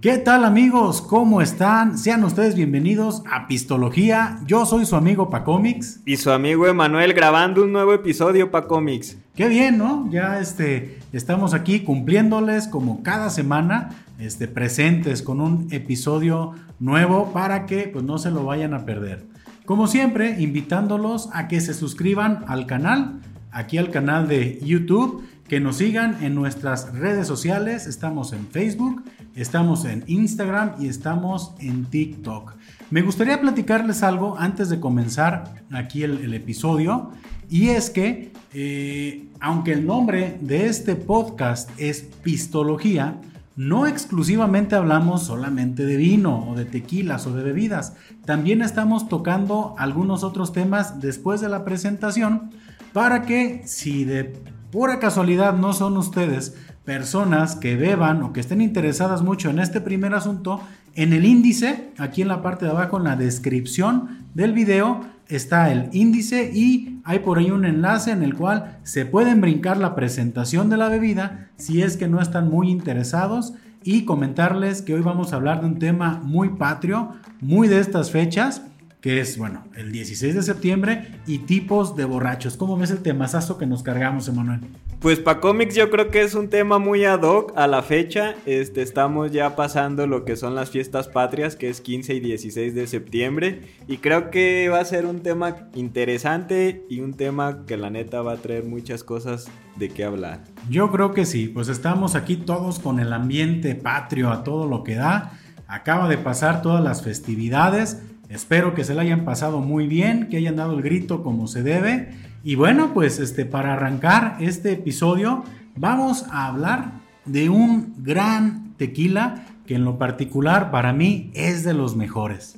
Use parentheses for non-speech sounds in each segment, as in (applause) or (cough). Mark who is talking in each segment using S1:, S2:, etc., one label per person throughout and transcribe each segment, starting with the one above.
S1: ¿Qué tal amigos? ¿Cómo están? Sean ustedes bienvenidos a Pistología. Yo soy su amigo Pacomics.
S2: Y su amigo Emanuel grabando un nuevo episodio Pacomics.
S1: Qué bien, ¿no? Ya este, estamos aquí cumpliéndoles como cada semana, este, presentes con un episodio nuevo para que pues, no se lo vayan a perder. Como siempre, invitándolos a que se suscriban al canal, aquí al canal de YouTube que nos sigan en nuestras redes sociales. Estamos en Facebook, estamos en Instagram y estamos en TikTok. Me gustaría platicarles algo antes de comenzar aquí el, episodio. Y es que, eh, aunque el nombre de este podcast es Pistología, no exclusivamente hablamos solamente de vino o de tequilas o de bebidas. También estamos tocando algunos otros temas después de la presentación para que si de pura casualidad no son ustedes personas que beban o que estén interesadas mucho en este primer asunto, en el índice, aquí en la parte de abajo, en la descripción del video, está el índice y hay por ahí un enlace en el cual se pueden brincar la presentación de la bebida si es que no están muy interesados y comentarles que hoy vamos a hablar de un tema muy patrio, muy de estas fechas que es, bueno, el 16 de septiembre y tipos de borrachos. ¿Cómo ves el temazazo que nos cargamos, Emanuel?
S2: Pues para cómics yo creo que es un tema muy ad hoc a la fecha. Este, estamos ya pasando lo que son las fiestas patrias, que es 15 y 16 de septiembre. Y creo que va a ser un tema interesante y un tema que la neta va a traer muchas cosas de qué hablar.
S1: Yo creo que sí, pues estamos aquí todos con el ambiente patrio a todo lo que da. Acaba de pasar todas las festividades Espero que se la hayan pasado muy bien, que hayan dado el grito como se debe. Y bueno, pues este, para arrancar este episodio, vamos a hablar de un gran tequila que en lo particular para mí es de los mejores.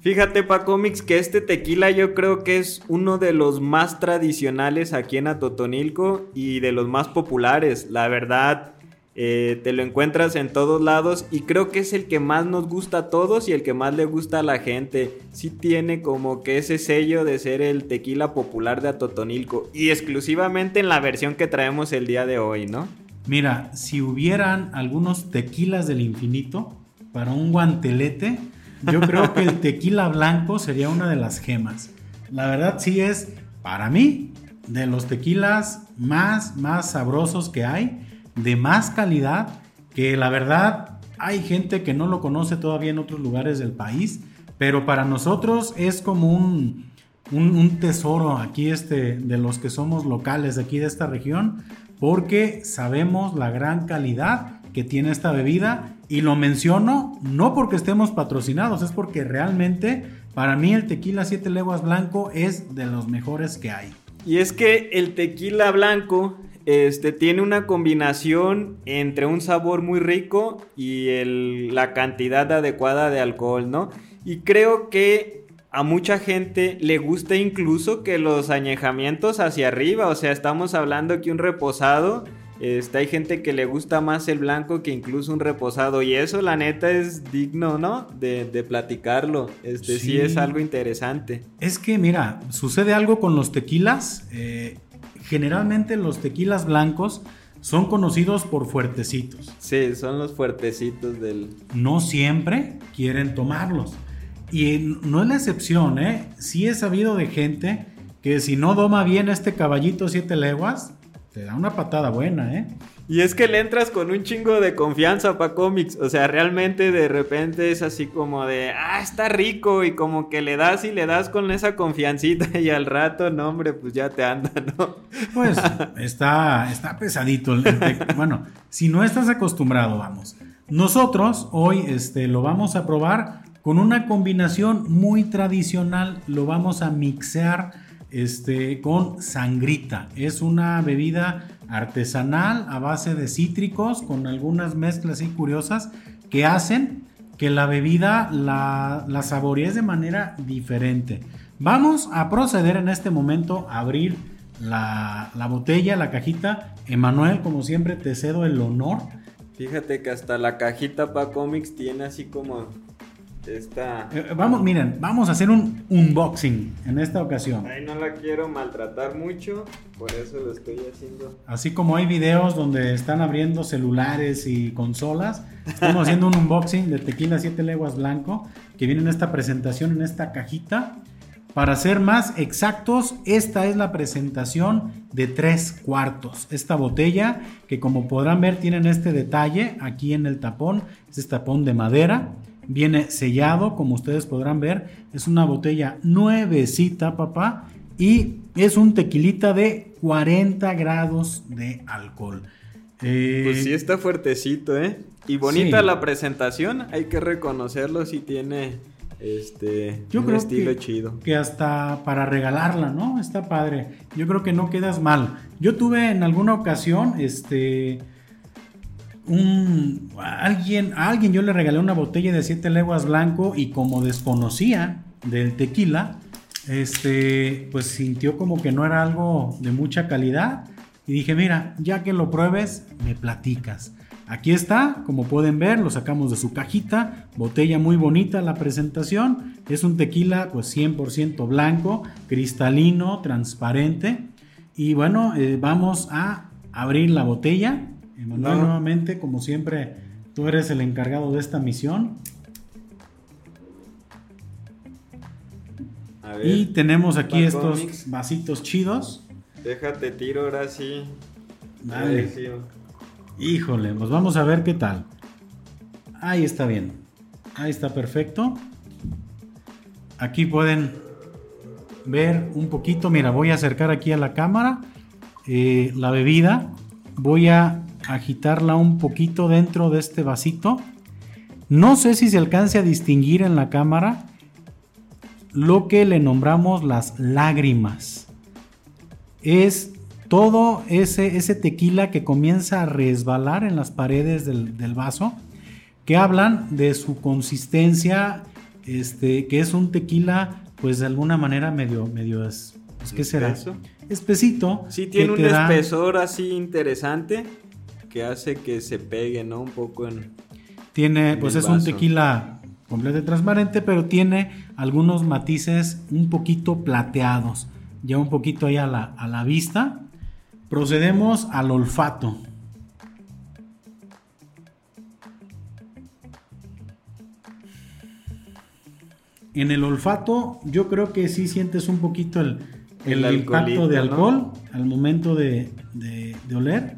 S2: Fíjate, Pacomics, que este tequila yo creo que es uno de los más tradicionales aquí en Atotonilco y de los más populares. La verdad, eh, te lo encuentras en todos lados y creo que es el que más nos gusta a todos y el que más le gusta a la gente. Sí tiene como que ese sello de ser el tequila popular de Atotonilco y exclusivamente en la versión que traemos el día de hoy, ¿no?
S1: Mira, si hubieran algunos tequilas del infinito para un guantelete, yo creo que el (laughs) tequila blanco sería una de las gemas. La verdad sí es, para mí, de los tequilas más, más sabrosos que hay de más calidad que la verdad hay gente que no lo conoce todavía en otros lugares del país, pero para nosotros es como un, un, tesoro aquí este, de los que somos locales aquí de esta región, porque sabemos la gran calidad que tiene esta bebida y lo menciono no porque estemos patrocinados, es porque realmente para mí el tequila 7 leguas blanco es de los mejores que hay.
S2: Y es que el tequila blanco este tiene una combinación entre un sabor muy rico y la cantidad adecuada de alcohol, ¿no? Y creo que a mucha gente le gusta incluso que los añejamientos hacia arriba, o sea, estamos hablando que un reposado, este, hay gente que le gusta más el blanco que incluso un reposado y eso la neta es digno, ¿no? De, platicarlo, este sí. es algo interesante.
S1: Es que mira, sucede algo con los tequilas. Eh, generalmente los tequilas blancos son conocidos por fuertecitos.
S2: Sí, son los fuertecitos del...
S1: No siempre quieren tomarlos. Y no es la excepción, ¿eh? Sí he sabido de gente que si no doma bien este caballito siete leguas, te da una patada buena, ¿eh?
S2: Y es que le entras con un chingo de confianza para cómics. O sea, realmente de repente es así como de, ah, está rico. Y como que le das y le das con esa confiancita. (laughs) Y al rato, no, hombre, pues ya te anda, ¿no?
S1: Pues (laughs) está, está pesadito. bueno, si no estás acostumbrado, vamos. Nosotros hoy este, lo vamos a probar con una combinación muy tradicional. Lo vamos a mixear este, con sangrita. Es una bebida artesanal a base de cítricos con algunas mezclas y curiosas que hacen que la bebida la, la saborees de manera diferente. Vamos a proceder en este momento a abrir la, la botella, la cajita. Emanuel, como siempre, te cedo el honor.
S2: Fíjate que hasta la cajita para cómics tiene así como esta...
S1: Eh, vamos, miren, vamos a hacer un unboxing en esta ocasión.
S2: Ay, no la quiero maltratar mucho, por eso lo estoy haciendo.
S1: Así como hay videos donde están abriendo celulares y consolas, estamos haciendo un unboxing de Tequila 7 Leguas Blanco, que viene en esta presentación, en esta cajita. Para ser más exactos, esta es la presentación de tres cuartos. Esta botella, que como podrán ver, tienen este detalle aquí en el tapón, es este tapón de madera. Viene sellado, como ustedes podrán ver. Es una botella nuevecita, papá. Y es un tequilita de 40 grados de alcohol.
S2: Eh, pues sí, está fuertecito, ¿eh? Y bonita la presentación, hay que reconocerlo si tiene este,
S1: Yo un estilo chido. Que hasta para regalarla, ¿no? Está padre. Yo creo que no quedas mal. Yo tuve en alguna ocasión, este, un, alguien, a alguien yo le regalé una botella de 7 leguas blanco y como desconocía del tequila, este, pues sintió como que no era algo de mucha calidad y dije, mira, ya que lo pruebes, me platicas. Aquí está, como pueden ver, lo sacamos de su cajita, botella muy bonita la presentación, es un tequila pues 100% blanco, cristalino, transparente y bueno, eh, vamos a abrir la botella. Emanuel nuevamente, como siempre, tú eres el encargado de esta misión. y tenemos aquí estos vasitos chidos.
S2: Déjate tiro ahora sí.
S1: Dale. Híjole, pues vamos a ver qué tal. Ahí está bien. Ahí está perfecto. Aquí pueden ver un poquito. Mira, voy a acercar aquí a la cámara eh, la bebida. Voy a agitarla un poquito dentro de este vasito. No sé si se alcance a distinguir en la cámara lo que le nombramos las lágrimas. Es todo ese, ese tequila que comienza a resbalar en las paredes del, vaso, que hablan de su consistencia, este, que es un tequila, pues de alguna manera medio, medio es, pues, ¿qué será? Espesito.
S2: Sí, tiene un espesor así interesante que hace que se pegue, ¿no? Un poco en.
S1: Tiene, pues es un tequila completamente transparente, pero tiene algunos matices un poquito plateados, ya un poquito ahí a la, a la vista. Procedemos al olfato. En el olfato yo creo que sí sientes un poquito el, impacto de alcohol al momento de, oler.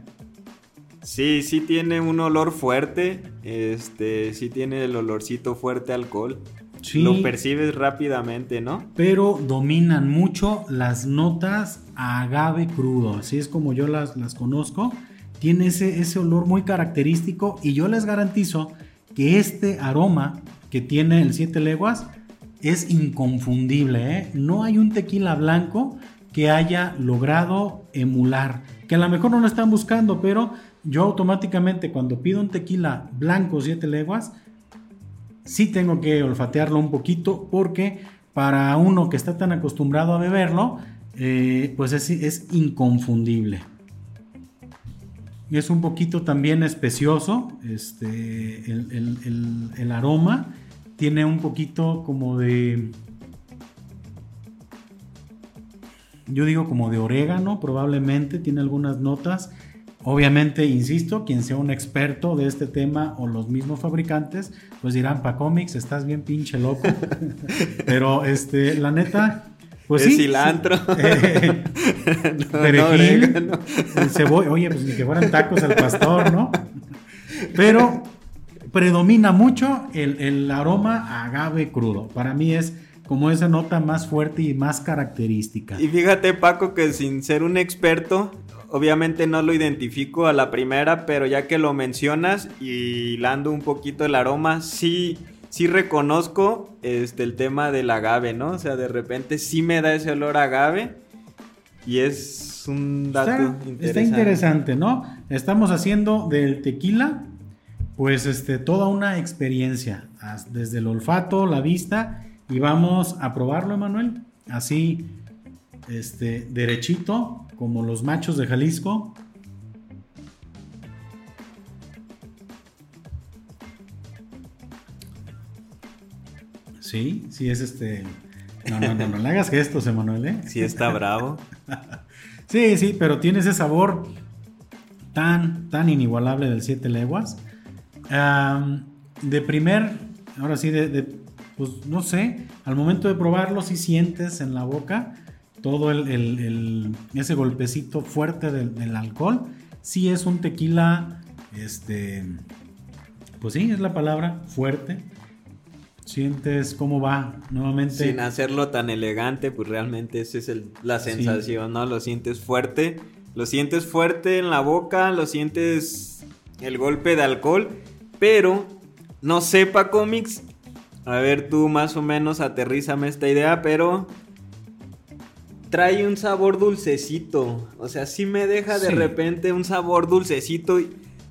S2: Sí, sí tiene un olor fuerte, este, sí tiene el olorcito fuerte alcohol. Lo percibes rápidamente, ¿no?
S1: Pero dominan mucho las notas a agave crudo, así es como yo las, las conozco. Tiene ese, ese olor muy característico y yo les garantizo que este aroma que tiene el Siete Leguas es inconfundible. ¿eh? No hay un tequila blanco que haya logrado emular. Que a lo mejor no lo están buscando, pero yo automáticamente cuando pido un tequila blanco Siete Leguas, sí tengo que olfatearlo un poquito porque para uno que está tan acostumbrado a beberlo, eh, pues es, es, inconfundible. Es un poquito también especioso este, el, aroma. Tiene un poquito como de... Yo digo como de orégano probablemente. Tiene algunas notas Obviamente, insisto, quien sea un experto de este tema o los mismos fabricantes, pues dirán, pa cómics, estás bien pinche loco. (laughs) Pero, este, la neta, pues
S2: sí. cilantro. (laughs)
S1: Eh, (laughs) perejil, cebolla. Oye, pues ni que fueran tacos al pastor, ¿no? Pero predomina mucho el, el aroma agave crudo. Para mí es como esa nota más fuerte y más característica.
S2: Y fíjate, Paco, que sin ser un experto, obviamente no lo identifico a la primera, pero ya que lo mencionas y lando un poquito el aroma, sí, sí reconozco este, el tema del agave, ¿no? O sea, de repente sí me da ese olor a agave y es un dato interesante.
S1: Está interesante, ¿no? Estamos haciendo del tequila, pues este, toda una experiencia, desde el olfato, la vista, y vamos a probarlo, Emanuel, así, este, derechito, como los machos de Jalisco. Sí, sí es este... No, no, no, no le hagas gestos, Emanuel, ¿eh?
S2: Sí está bravo. (laughs)
S1: sí, sí, pero tiene ese sabor tan, tan inigualable del siete leguas. de primer, ahora sí, de, pues no sé, al momento de probarlo sí sientes en la boca todo el, ese golpecito fuerte del, alcohol. Sí es un tequila, este, pues sí, es la palabra, fuerte. Sientes cómo va nuevamente.
S2: Sin hacerlo tan elegante, pues realmente esa es la sensación, ¿no? Lo sientes fuerte, lo sientes fuerte en la boca, lo sientes el golpe de alcohol, pero no sepa cómics. A ver, tú más o menos aterrízame esta idea, pero trae un sabor dulcecito. O sea, sí me deja de repente un sabor dulcecito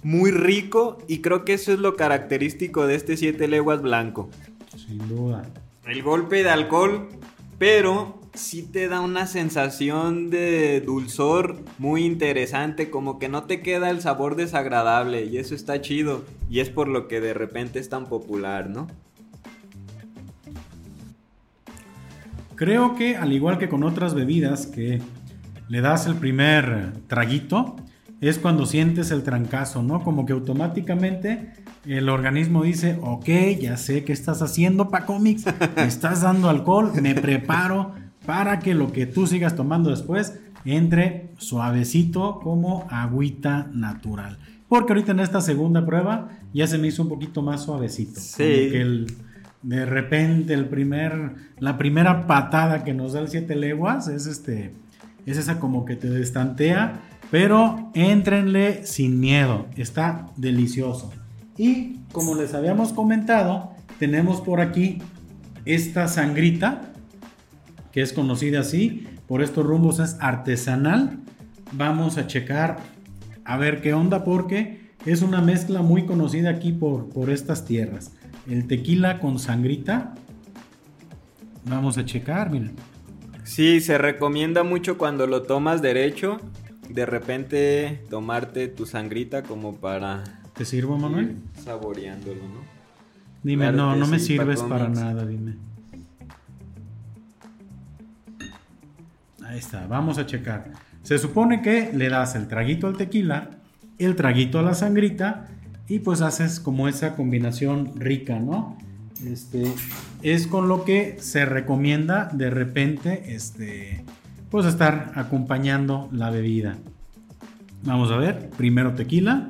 S2: muy rico y creo que eso es lo característico de este siete leguas blanco.
S1: Sin duda.
S2: El golpe de alcohol, pero sí te da una sensación de dulzor muy interesante, como que no te queda el sabor desagradable y eso está chido y es por lo que de repente es tan popular, ¿no?
S1: Creo que al igual que con otras bebidas que le das el primer traguito, es cuando sientes el trancazo, ¿no? Como que automáticamente el organismo dice, ok, ya sé qué estás haciendo, Pacomix, me estás dando alcohol, me preparo para que lo que tú sigas tomando después entre suavecito como agüita natural. Porque ahorita en esta segunda prueba ya se me hizo un poquito más suavecito.
S2: Sí. que
S1: el, de repente el primer, la primera patada que nos da el siete leguas es este, es esa como que te destantea, pero éntrenle sin miedo, está delicioso. Y como les habíamos comentado, tenemos por aquí esta sangrita, que es conocida así, por estos rumbos es artesanal. Vamos a checar a ver qué onda porque es una mezcla muy conocida aquí por, por estas tierras el tequila con sangrita. Vamos a checar, miren.
S2: Sí, se recomienda mucho cuando lo tomas derecho, de repente tomarte tu sangrita como para...
S1: ¿Te sirvo, Manuel?
S2: Saboreándolo, ¿no?
S1: Dime, no, no me sirves para nada, dime. Ahí está, vamos a checar. Se supone que le das el traguito al tequila, el traguito a la sangrita y pues haces como esa combinación rica, ¿no? Este, es con lo que se recomienda de repente, este, pues estar acompañando la bebida. Vamos a ver, primero tequila.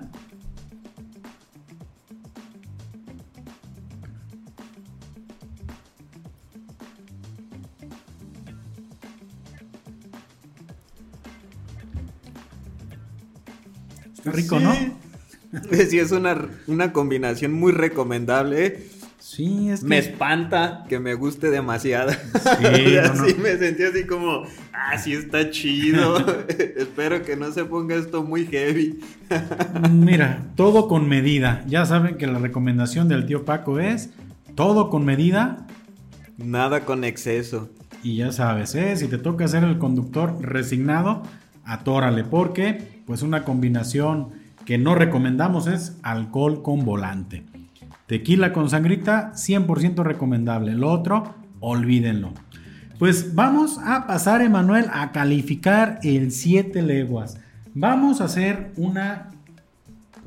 S1: Está rico, ¿no? (laughs)
S2: sí, es una, combinación muy recomendable. ¿eh?
S1: Sí, es
S2: que... Me espanta que me guste demasiado. (laughs) Sí, me sentí así como, ah, sí está chido. (laughs) Espero que no se ponga esto muy heavy.
S1: Mira, todo con medida. Ya saben que la recomendación del tío Paco es todo con medida.
S2: Nada con exceso.
S1: Y ya sabes, ¿eh? si te toca ser el conductor resignado, atórale, porque pues una combinación que no recomendamos es alcohol con volante. Tequila con sangrita, 100% recomendable. Lo otro, olvídenlo. Pues vamos a pasar, Emanuel, a calificar el 7 leguas. Vamos a hacer una,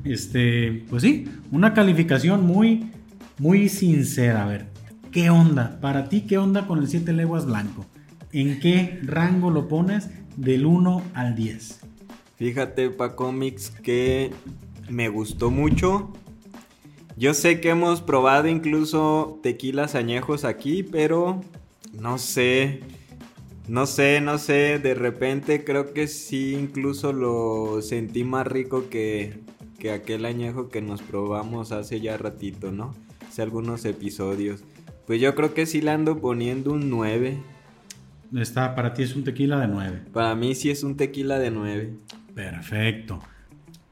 S1: este, pues sí, una calificación muy, muy sincera. A ver, ¿qué onda? Para ti, ¿qué onda con el 7 leguas blanco? ¿En qué rango lo pones del 1 al 10?
S2: Fíjate, pa Comics, que me gustó mucho. Yo sé que hemos probado incluso tequilas añejos aquí, pero no sé. No sé, no sé. De repente creo que sí, incluso lo sentí más rico que, que aquel añejo que nos probamos hace ya ratito, ¿no? Hace algunos episodios. Pues yo creo que sí le ando poniendo un 9.
S1: Está, para ti es un tequila de 9.
S2: Para mí sí es un tequila de 9.
S1: Perfecto.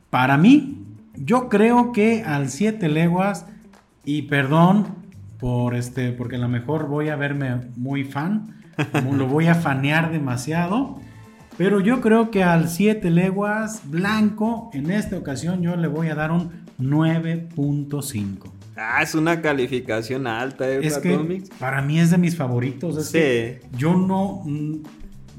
S1: Para mí, yo creo que al 7 leguas, y perdón por este, porque a lo mejor voy a verme muy fan, lo voy a fanear demasiado, pero yo creo que al 7 leguas blanco, en esta ocasión yo le voy a dar un 9.5.
S2: Ah, es una calificación alta, ¿eh?
S1: Es que para mí es de mis favoritos. sí. yo no. Mm,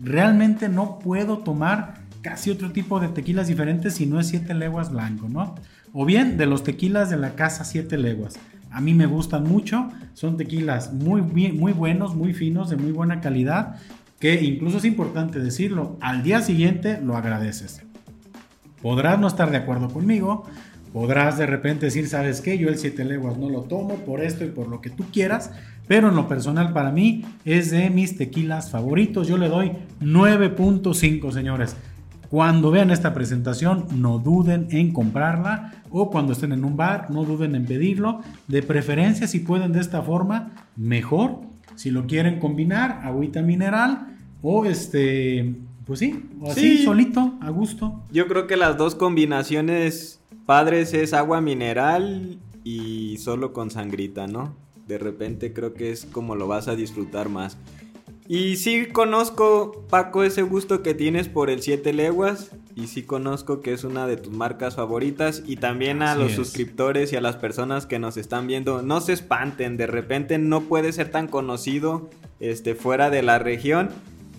S1: realmente no puedo tomar casi otro tipo de tequilas diferentes si no es siete leguas blanco, ¿no? O bien de los tequilas de la casa siete leguas. A mí me gustan mucho, son tequilas muy, muy buenos, muy finos, de muy buena calidad, que incluso es importante decirlo, al día siguiente lo agradeces. Podrás no estar de acuerdo conmigo, podrás de repente decir, ¿sabes qué? Yo el siete leguas no lo tomo por esto y por lo que tú quieras, pero en lo personal para mí es de mis tequilas favoritos. Yo le doy 9.5, señores. Cuando vean esta presentación, no duden en comprarla o cuando estén en un bar, no duden en pedirlo. De preferencia, si pueden de esta forma, mejor. Si lo quieren combinar, agüita mineral o este, pues sí, o así solito, a gusto.
S2: Yo creo que las dos combinaciones padres es agua mineral y solo con sangrita, ¿no? De repente creo que es como lo vas a disfrutar más. Y sí conozco, Paco, ese gusto que tienes por el 7 leguas. Y sí conozco que es una de tus marcas favoritas. Y también a los suscriptores y a las personas que nos están viendo, no se espanten. De repente no puede ser tan conocido este, fuera de la región.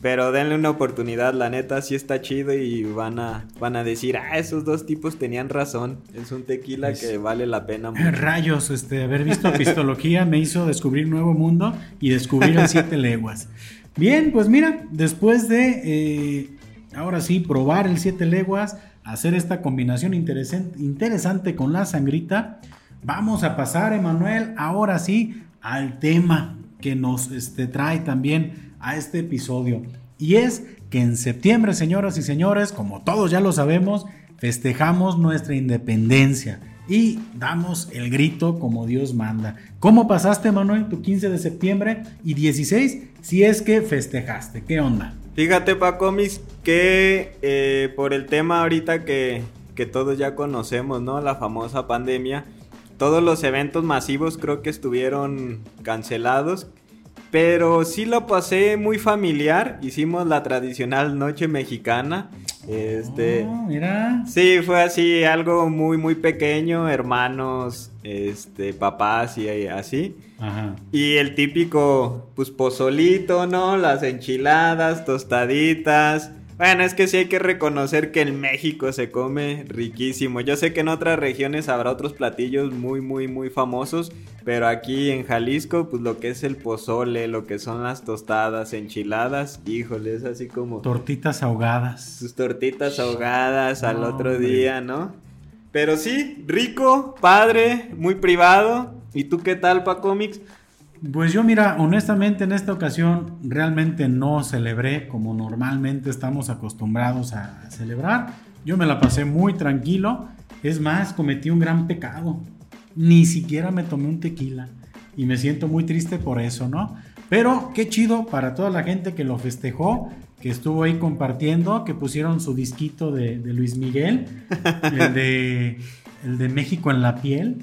S2: Pero denle una oportunidad, la neta sí está chido y van a, van a decir, ah, esos dos tipos tenían razón. Es un tequila pues, que vale la pena
S1: mucho. Rayos, este, haber visto (laughs) pistología me hizo descubrir nuevo mundo y descubrir el siete leguas. Bien, pues mira, después de eh, ahora sí probar el siete leguas, hacer esta combinación interesante, interesante con la sangrita, vamos a pasar, Emanuel, ahora sí al tema que nos este, trae también a este episodio. Y es que en septiembre, señoras y señores, como todos ya lo sabemos, festejamos nuestra independencia y damos el grito como Dios manda. ¿Cómo pasaste, Manuel, tu 15 de septiembre y 16 si es que festejaste? ¿Qué onda?
S2: Fíjate, Pacomis, que eh, por el tema ahorita que, que todos ya conocemos, ¿no? La famosa pandemia, todos los eventos masivos creo que estuvieron cancelados pero sí lo pasé muy familiar. Hicimos la tradicional noche mexicana. Este.
S1: Oh, mira.
S2: Sí, fue así, algo muy, muy pequeño. Hermanos, este, papás y así. Ajá. Y el típico, pues pozolito, ¿no? Las enchiladas, tostaditas. Bueno, es que sí hay que reconocer que en México se come riquísimo. Yo sé que en otras regiones habrá otros platillos muy, muy, muy famosos, pero aquí en Jalisco, pues lo que es el pozole, lo que son las tostadas, enchiladas, híjole, es así como...
S1: Tortitas ahogadas.
S2: Sus tortitas ahogadas al otro día, ¿no? Pero sí, rico, padre, muy privado. ¿Y tú qué tal, Pa Comics?
S1: Pues yo mira, honestamente en esta ocasión realmente no celebré como normalmente estamos acostumbrados a celebrar. Yo me la pasé muy tranquilo. Es más, cometí un gran pecado. Ni siquiera me tomé un tequila. Y me siento muy triste por eso, ¿no? Pero qué chido para toda la gente que lo festejó, que estuvo ahí compartiendo, que pusieron su disquito de, Luis Miguel, el de, el de México en la piel,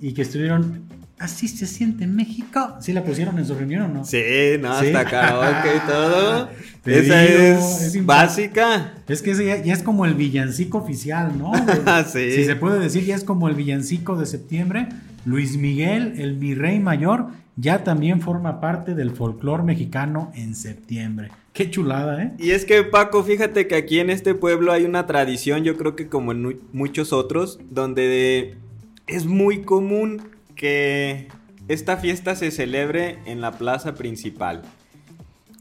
S1: y que estuvieron así se siente en México. ¿Sí la pusieron en su reunión o no?
S2: Sí, no, hasta karaoke y todo. (laughs) Esa es, básica.
S1: Es que ya, es como el villancico oficial, ¿no? (laughs) sí. Si se puede decir, ya es como el villancico de septiembre. Luis Miguel, el mi rey mayor, ya también forma parte del folclore mexicano en septiembre. Qué chulada, ¿eh?
S2: Y es que Paco, fíjate que aquí en este pueblo hay una tradición, yo creo que como en muchos otros, donde es muy común que esta fiesta se celebre en la plaza principal.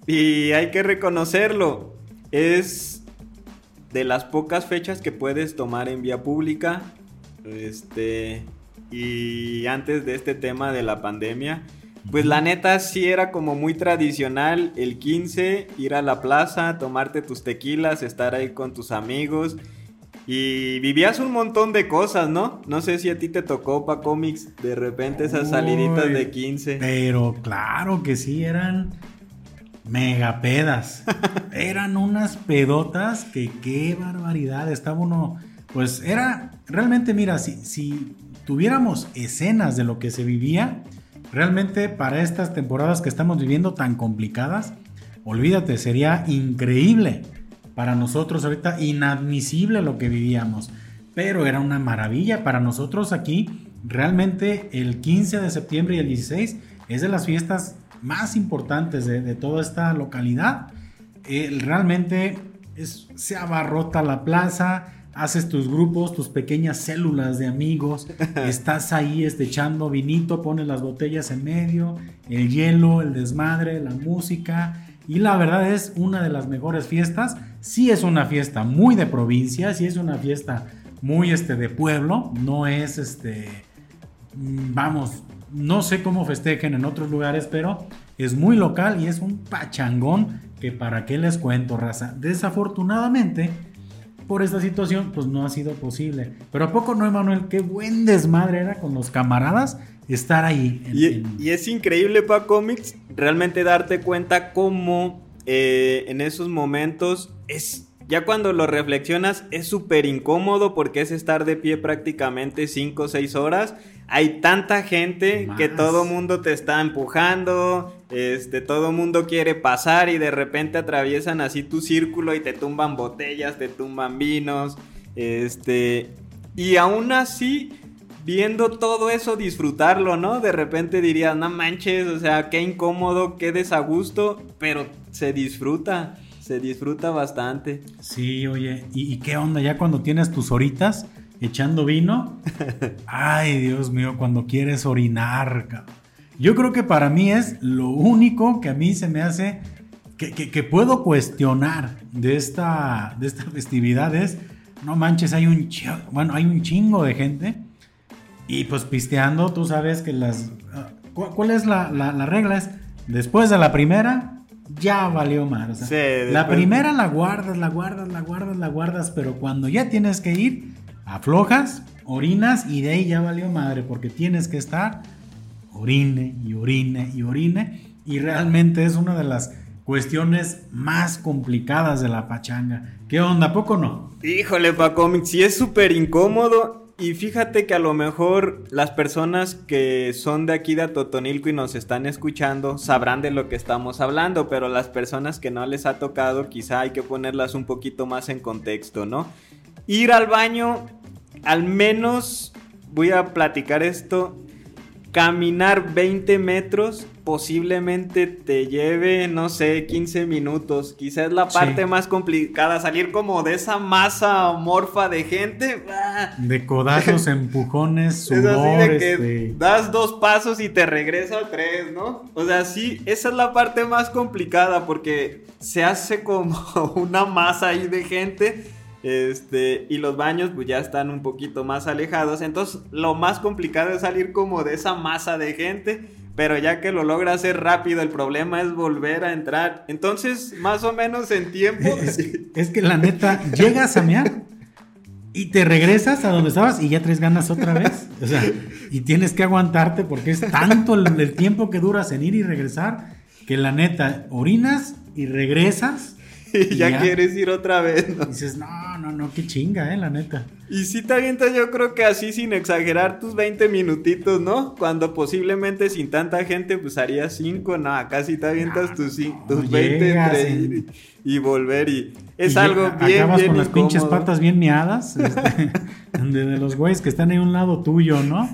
S2: Y hay que reconocerlo, es de las pocas fechas que puedes tomar en vía pública. Este, y antes de este tema de la pandemia, pues la neta sí era como muy tradicional el 15 ir a la plaza, tomarte tus tequilas, estar ahí con tus amigos y vivías un montón de cosas, ¿no? No sé si a ti te tocó pa cómics de repente esas saliditas de 15.
S1: Pero claro que sí, eran mega pedas. (laughs) eran unas pedotas que qué barbaridad. Estaba uno, pues era, realmente mira, si, si tuviéramos escenas de lo que se vivía, realmente para estas temporadas que estamos viviendo tan complicadas, olvídate, sería increíble para nosotros ahorita inadmisible lo que vivíamos, pero era una maravilla para nosotros aquí realmente el 15 de septiembre y el 16 es de las fiestas más importantes de, toda esta localidad. realmente se abarrota la plaza, haces tus grupos, tus pequeñas células de amigos, (laughs) estás ahí este, echando vinito, pones las botellas en medio, el hielo, el desmadre, la música. Y la verdad es una de las mejores fiestas. Sí es una fiesta muy de provincia, sí es una fiesta muy este, de pueblo, no es este, mm, vamos, no sé cómo festejen en otros lugares, pero es muy local y es un pachangón que para qué les cuento, raza. Desafortunadamente, por esta situación, pues no ha sido posible. Pero ¿a poco no, Emanuel? Qué buen desmadre era con los camaradas estar ahí.
S2: y, es increíble para cómics realmente darte cuenta cómo eh, en esos momentos es... Ya cuando lo reflexionas es súper incómodo porque es estar de pie prácticamente 5 o 6 horas. Hay tanta gente que todo mundo te está empujando, este, todo mundo quiere pasar y de repente atraviesan así tu círculo y te tumban botellas, te tumban vinos, este, y aún así, viendo todo eso, disfrutarlo, ¿no? De repente dirías, no manches, o sea, qué incómodo, qué desagusto, pero se disfruta, se disfruta bastante.
S1: Sí, oye, ¿y, y qué onda ya cuando tienes tus horitas? echando vino. (laughs) Ay, Dios mío, cuando quieres orinar. Yo creo que para mí es lo único que a mí se me hace que, puedo cuestionar de esta, de esta festividad es, no manches, hay un, bueno, hay un chingo de gente y pues pisteando, tú sabes que las... Ah, ¿Cuál es la, regla? Es después de la primera, ya valió más. la primera la guardas, la guardas, la guardas, la guardas, pero cuando ya tienes que ir, aflojas, orinas y de ahí ya valió madre porque tienes que estar orine y orine y orine y realmente es una de las cuestiones más complicadas de la pachanga. ¿Qué onda? ¿Poco no?
S2: Híjole, pa cómics, sí es súper incómodo y fíjate que a lo mejor las personas que son de aquí de Totonilco y nos están escuchando sabrán de lo que estamos hablando, pero las personas que no les ha tocado quizá hay que ponerlas un poquito más en contexto, ¿no? Ir al baño, al menos voy a platicar esto. Caminar 20 metros posiblemente te lleve, no sé, 15 minutos. Quizás la parte más complicada, salir como de esa masa morfa de gente.
S1: De codazos, (laughs) empujones, sudor. Es así de que este.
S2: das dos pasos y te regresa tres, ¿no? O sea, sí, esa es la parte más complicada porque se hace como (laughs) una masa ahí de gente este, y los baños pues ya están un poquito más alejados. Entonces lo más complicado es salir como de esa masa de gente. Pero ya que lo logra hacer rápido, el problema es volver a entrar. Entonces, más o menos en tiempo. (laughs)
S1: Es, que, la neta, llegas a mear y te regresas a donde estabas y ya tres ganas otra vez. O sea, y tienes que aguantarte porque es tanto el, el tiempo que duras en ir y regresar que la neta, orinas y regresas (laughs)
S2: y ya, quieres ir otra vez.
S1: ¿no? dices, no, no, no, qué chinga, eh, la neta.
S2: Y si te avientas, yo creo que así sin exagerar tus 20 minutitos, ¿no? Cuando posiblemente sin tanta gente, pues harías 5, no, acá sí te avientas tus, tus 20 entre y, volver y es algo bien,
S1: acabas con las pinches patas bien miadas, (laughs) este, de, los güeyes que están ahí a un lado tuyo, ¿no?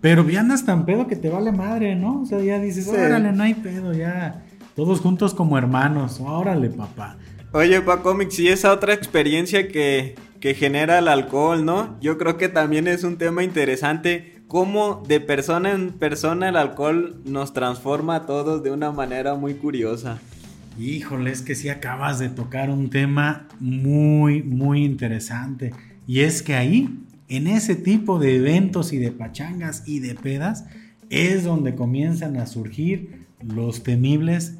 S1: Pero ya andas tan pedo que te vale madre, ¿no? O sea, ya dices, órale, no hay pedo, ya. Todos juntos como hermanos, órale, papá.
S2: Oye, pa cómics, y esa otra experiencia que, que genera el alcohol, ¿no? Yo creo que también es un tema interesante. Cómo de persona en persona el alcohol nos transforma a todos de una manera muy curiosa.
S1: Híjole, es que sí acabas de tocar un tema muy, muy interesante. Y es que ahí, en ese tipo de eventos y de pachangas y de pedas, es donde comienzan a surgir los temibles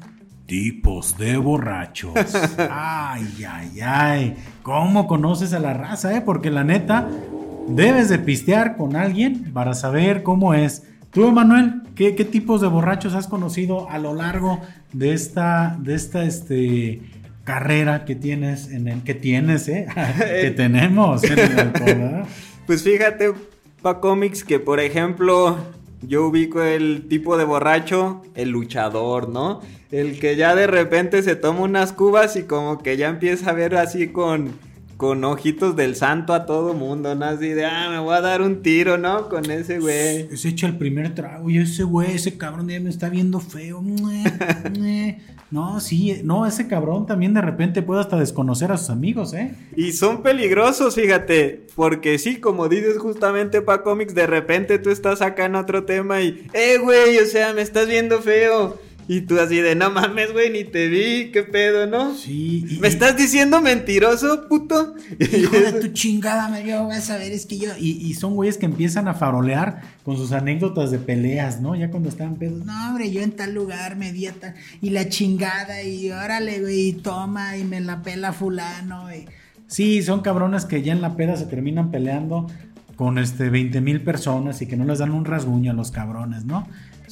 S1: tipos de borrachos. (laughs) Ay, ay, ay. ¿Cómo conoces a la raza, eh? Porque la neta, debes de pistear con alguien para saber cómo es. Tú, Emanuel, ¿qué, ¿qué, tipos de borrachos has conocido a lo largo de esta, de esta, este, carrera que tienes en el que tienes, eh? (laughs) que tenemos en el (laughs)
S2: Pues fíjate, pa cómics que por ejemplo yo ubico el tipo de borracho, el luchador, ¿no? El que ya de repente se toma unas cubas y como que ya empieza a ver así con, con ojitos del santo a todo mundo, ¿no? Así de, ah, me voy a dar un tiro, ¿no? Con ese güey.
S1: Se echa el primer trago y ese güey, ese cabrón ya me está viendo feo. (laughs) No, sí, no, ese cabrón también de repente puede hasta desconocer a sus amigos, ¿eh?
S2: Y son peligrosos, fíjate, porque sí, como dices justamente pa' cómics, de repente tú estás acá en otro tema y, eh, güey, o sea, me estás viendo feo. Y tú así de, no mames, güey, ni te vi, qué pedo, ¿no?
S1: Sí.
S2: ¿Me estás diciendo mentiroso, puto? (laughs)
S1: Hijo de tu chingada, me vas a ver, es que yo... Y, son güeyes que empiezan a farolear con sus anécdotas de peleas, ¿no? Ya cuando están pedos, no, hombre, yo en tal lugar me di tal... Y la chingada, y órale, güey, toma, y me la pela fulano, güey. Sí, son cabrones que ya en la peda se terminan peleando con este 20 mil personas y que no les dan un rasguño a los cabrones, ¿no?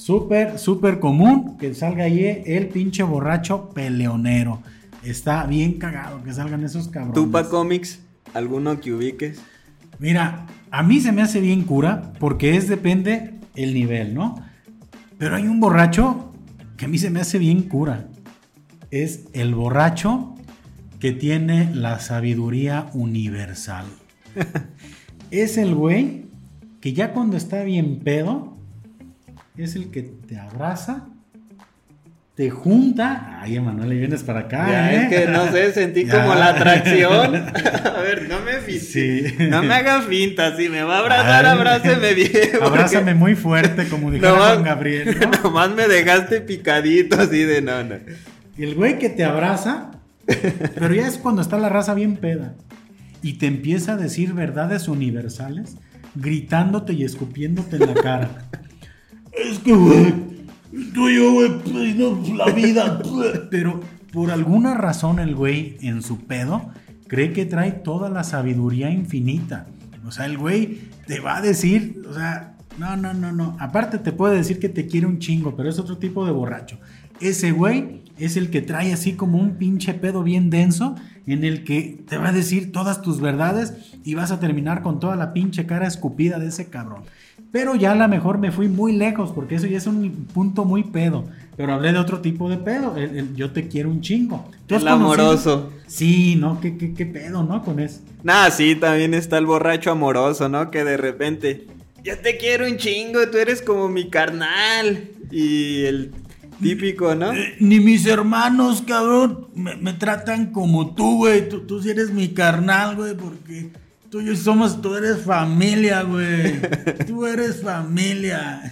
S1: Súper, súper común que salga ahí el pinche borracho peleonero. Está bien cagado que salgan esos cabrones.
S2: ¿Tú pa cómics? ¿Alguno que ubiques?
S1: Mira, a mí se me hace bien cura porque es depende el nivel, ¿no? Pero hay un borracho que a mí se me hace bien cura. Es el borracho que tiene la sabiduría universal. (laughs) es el güey que ya cuando está bien pedo, es el que te abraza, te junta. Ay, Emanuel, y vienes para acá.
S2: ¿eh? Es que no sé, sentí (laughs) como la atracción. (laughs) a ver, no me sí. No me haga finta, si me va a abrazar, abrázame bien. (laughs)
S1: Abrázame muy fuerte, como Juan Gabriel.
S2: ¿no? Nomás me dejaste picadito así de nana.
S1: Y el güey que te abraza, pero ya es cuando está la raza bien peda. Y te empieza a decir verdades universales, gritándote y escupiéndote en la cara. Es que, güey, yo, güey, pues, no, la vida. (laughs) Pero por alguna razón el güey en su pedo cree que trae toda la sabiduría infinita. O sea, el güey te va a decir, o sea, no, no, no, no. Aparte te puede decir que te quiere un chingo, pero es otro tipo de borracho. Ese güey es el que trae así como un pinche pedo bien denso en el que te va a decir todas tus verdades y vas a terminar con toda la pinche cara escupida de ese cabrón. Pero ya a lo mejor me fui muy lejos, porque eso ya es un punto muy pedo. Pero hablé de otro tipo de pedo. yo te quiero un chingo.
S2: El amoroso.
S1: Sí, ¿no? ¿Qué, ¿Qué, pedo, no? Con eso.
S2: Nah, sí, también está el borracho amoroso, ¿no? Que de repente, yo te quiero un chingo, tú eres como mi carnal. Y el típico, ¿no?
S1: Eh, ni mis hermanos, cabrón, me, tratan como tú, güey. Tú, tú sí eres mi carnal, güey, porque Tú y yo somos, tú eres familia, güey. (laughs) Tú eres familia.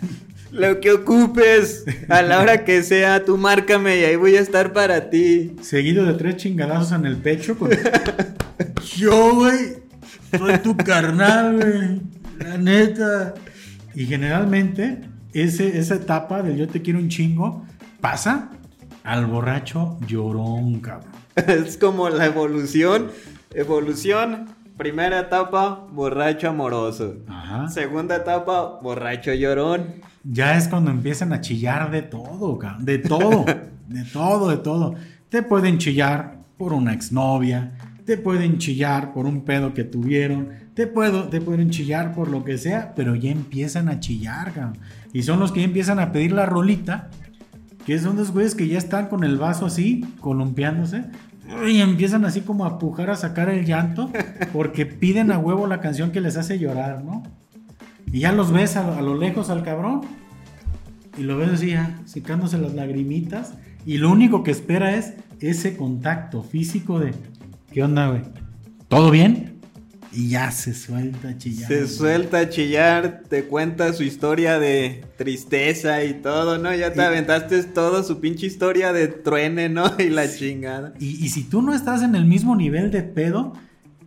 S2: Lo que ocupes, a la hora que sea, tú márcame y ahí voy a estar para ti.
S1: Seguido de tres chingadazos en el pecho. (laughs) yo, güey, soy tu carnal, güey. La neta. Y generalmente, ese, esa etapa del yo te quiero un chingo pasa al borracho llorón, cabrón. (laughs)
S2: Es como la evolución. Evolución Primera etapa, borracho amoroso. Ajá. Segunda etapa, borracho llorón.
S1: Ya es cuando empiezan a chillar de todo, de todo, (laughs) de todo, de todo. Te pueden chillar por una exnovia, te pueden chillar por un pedo que tuvieron, te, puedo, te pueden chillar por lo que sea, pero ya empiezan a chillar, cabrón. Y son los que empiezan a pedir la rolita, que son los güeyes que ya están con el vaso así, columpiándose, y empiezan así como a pujar a sacar el llanto porque piden a huevo la canción que les hace llorar, ¿no? Y ya los ves a, lo lejos al cabrón y lo ves así, ya, secándose las lagrimitas y lo único que espera es ese contacto físico de, ¿qué onda, güey? ¿Todo bien? Y ya se suelta a chillar.
S2: Se suelta a chillar, te cuenta su historia de tristeza y todo, ¿no? Ya te aventaste toda su pinche historia de truene, ¿no? (laughs) Y la chingada.
S1: Y, y, si tú no estás en el mismo nivel de pedo,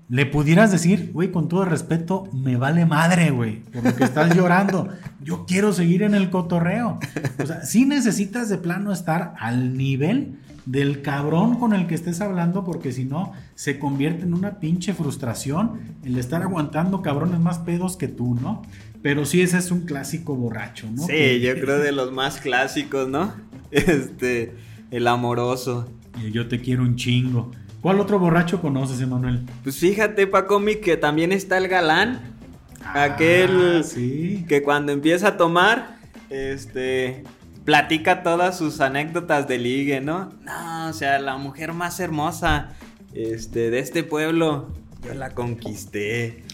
S1: le pudieras decir, güey, con todo respeto, me vale madre, güey, por lo que estás llorando. Yo quiero seguir en el cotorreo. O sea, sí necesitas de plano estar al nivel del cabrón con el que estés hablando, porque si no, se convierte en una pinche frustración el estar aguantando cabrones más pedos que tú, ¿no? Pero sí, ese es un clásico borracho, ¿no?
S2: Sí, yo creo de los más clásicos, ¿no? (laughs) Este, el amoroso.
S1: Y yo te quiero un chingo. ¿Cuál otro borracho conoces, Emanuel?
S2: Pues fíjate, Paco, que también está el galán. Ah, aquel sí. que cuando empieza a tomar, este, platica todas sus anécdotas de ligue, ¿no? No, o sea, la mujer más hermosa este, de este pueblo Yo la conquisté.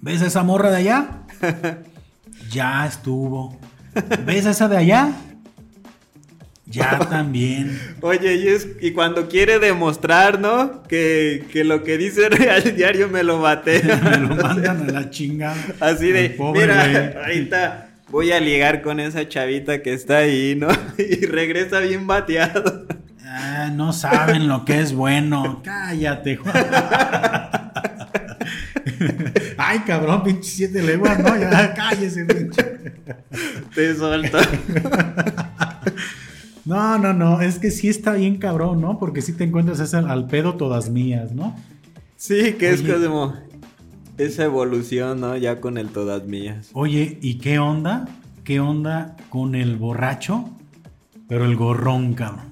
S1: ¿Ves a esa morra de allá? (laughs) ya estuvo. ¿Ves a esa de allá? Ya (laughs) también.
S2: Oye, y, es, y cuando quiere demostrar, ¿no? Que, que lo que dice (laughs) Real Diario me lo bate. (laughs)
S1: me lo mandan a la chingada.
S2: Así de, mira, ahorita voy a ligar con esa chavita que está ahí, ¿no? Y regresa bien bateado.
S1: Ah, no saben lo que es bueno. Cállate, Juan. Ay, cabrón, pinche siete leguas, no, ya cállese, pinche.
S2: Te suelto.
S1: No, no, no, es que sí está bien cabrón, ¿no? Porque sí te encuentras ese al pedo todas mías, ¿no?
S2: Sí, que es como esa evolución, ¿no? Ya con el todas mías.
S1: Oye, ¿y qué onda? ¿Qué onda con el borracho? Pero el gorrón, cabrón.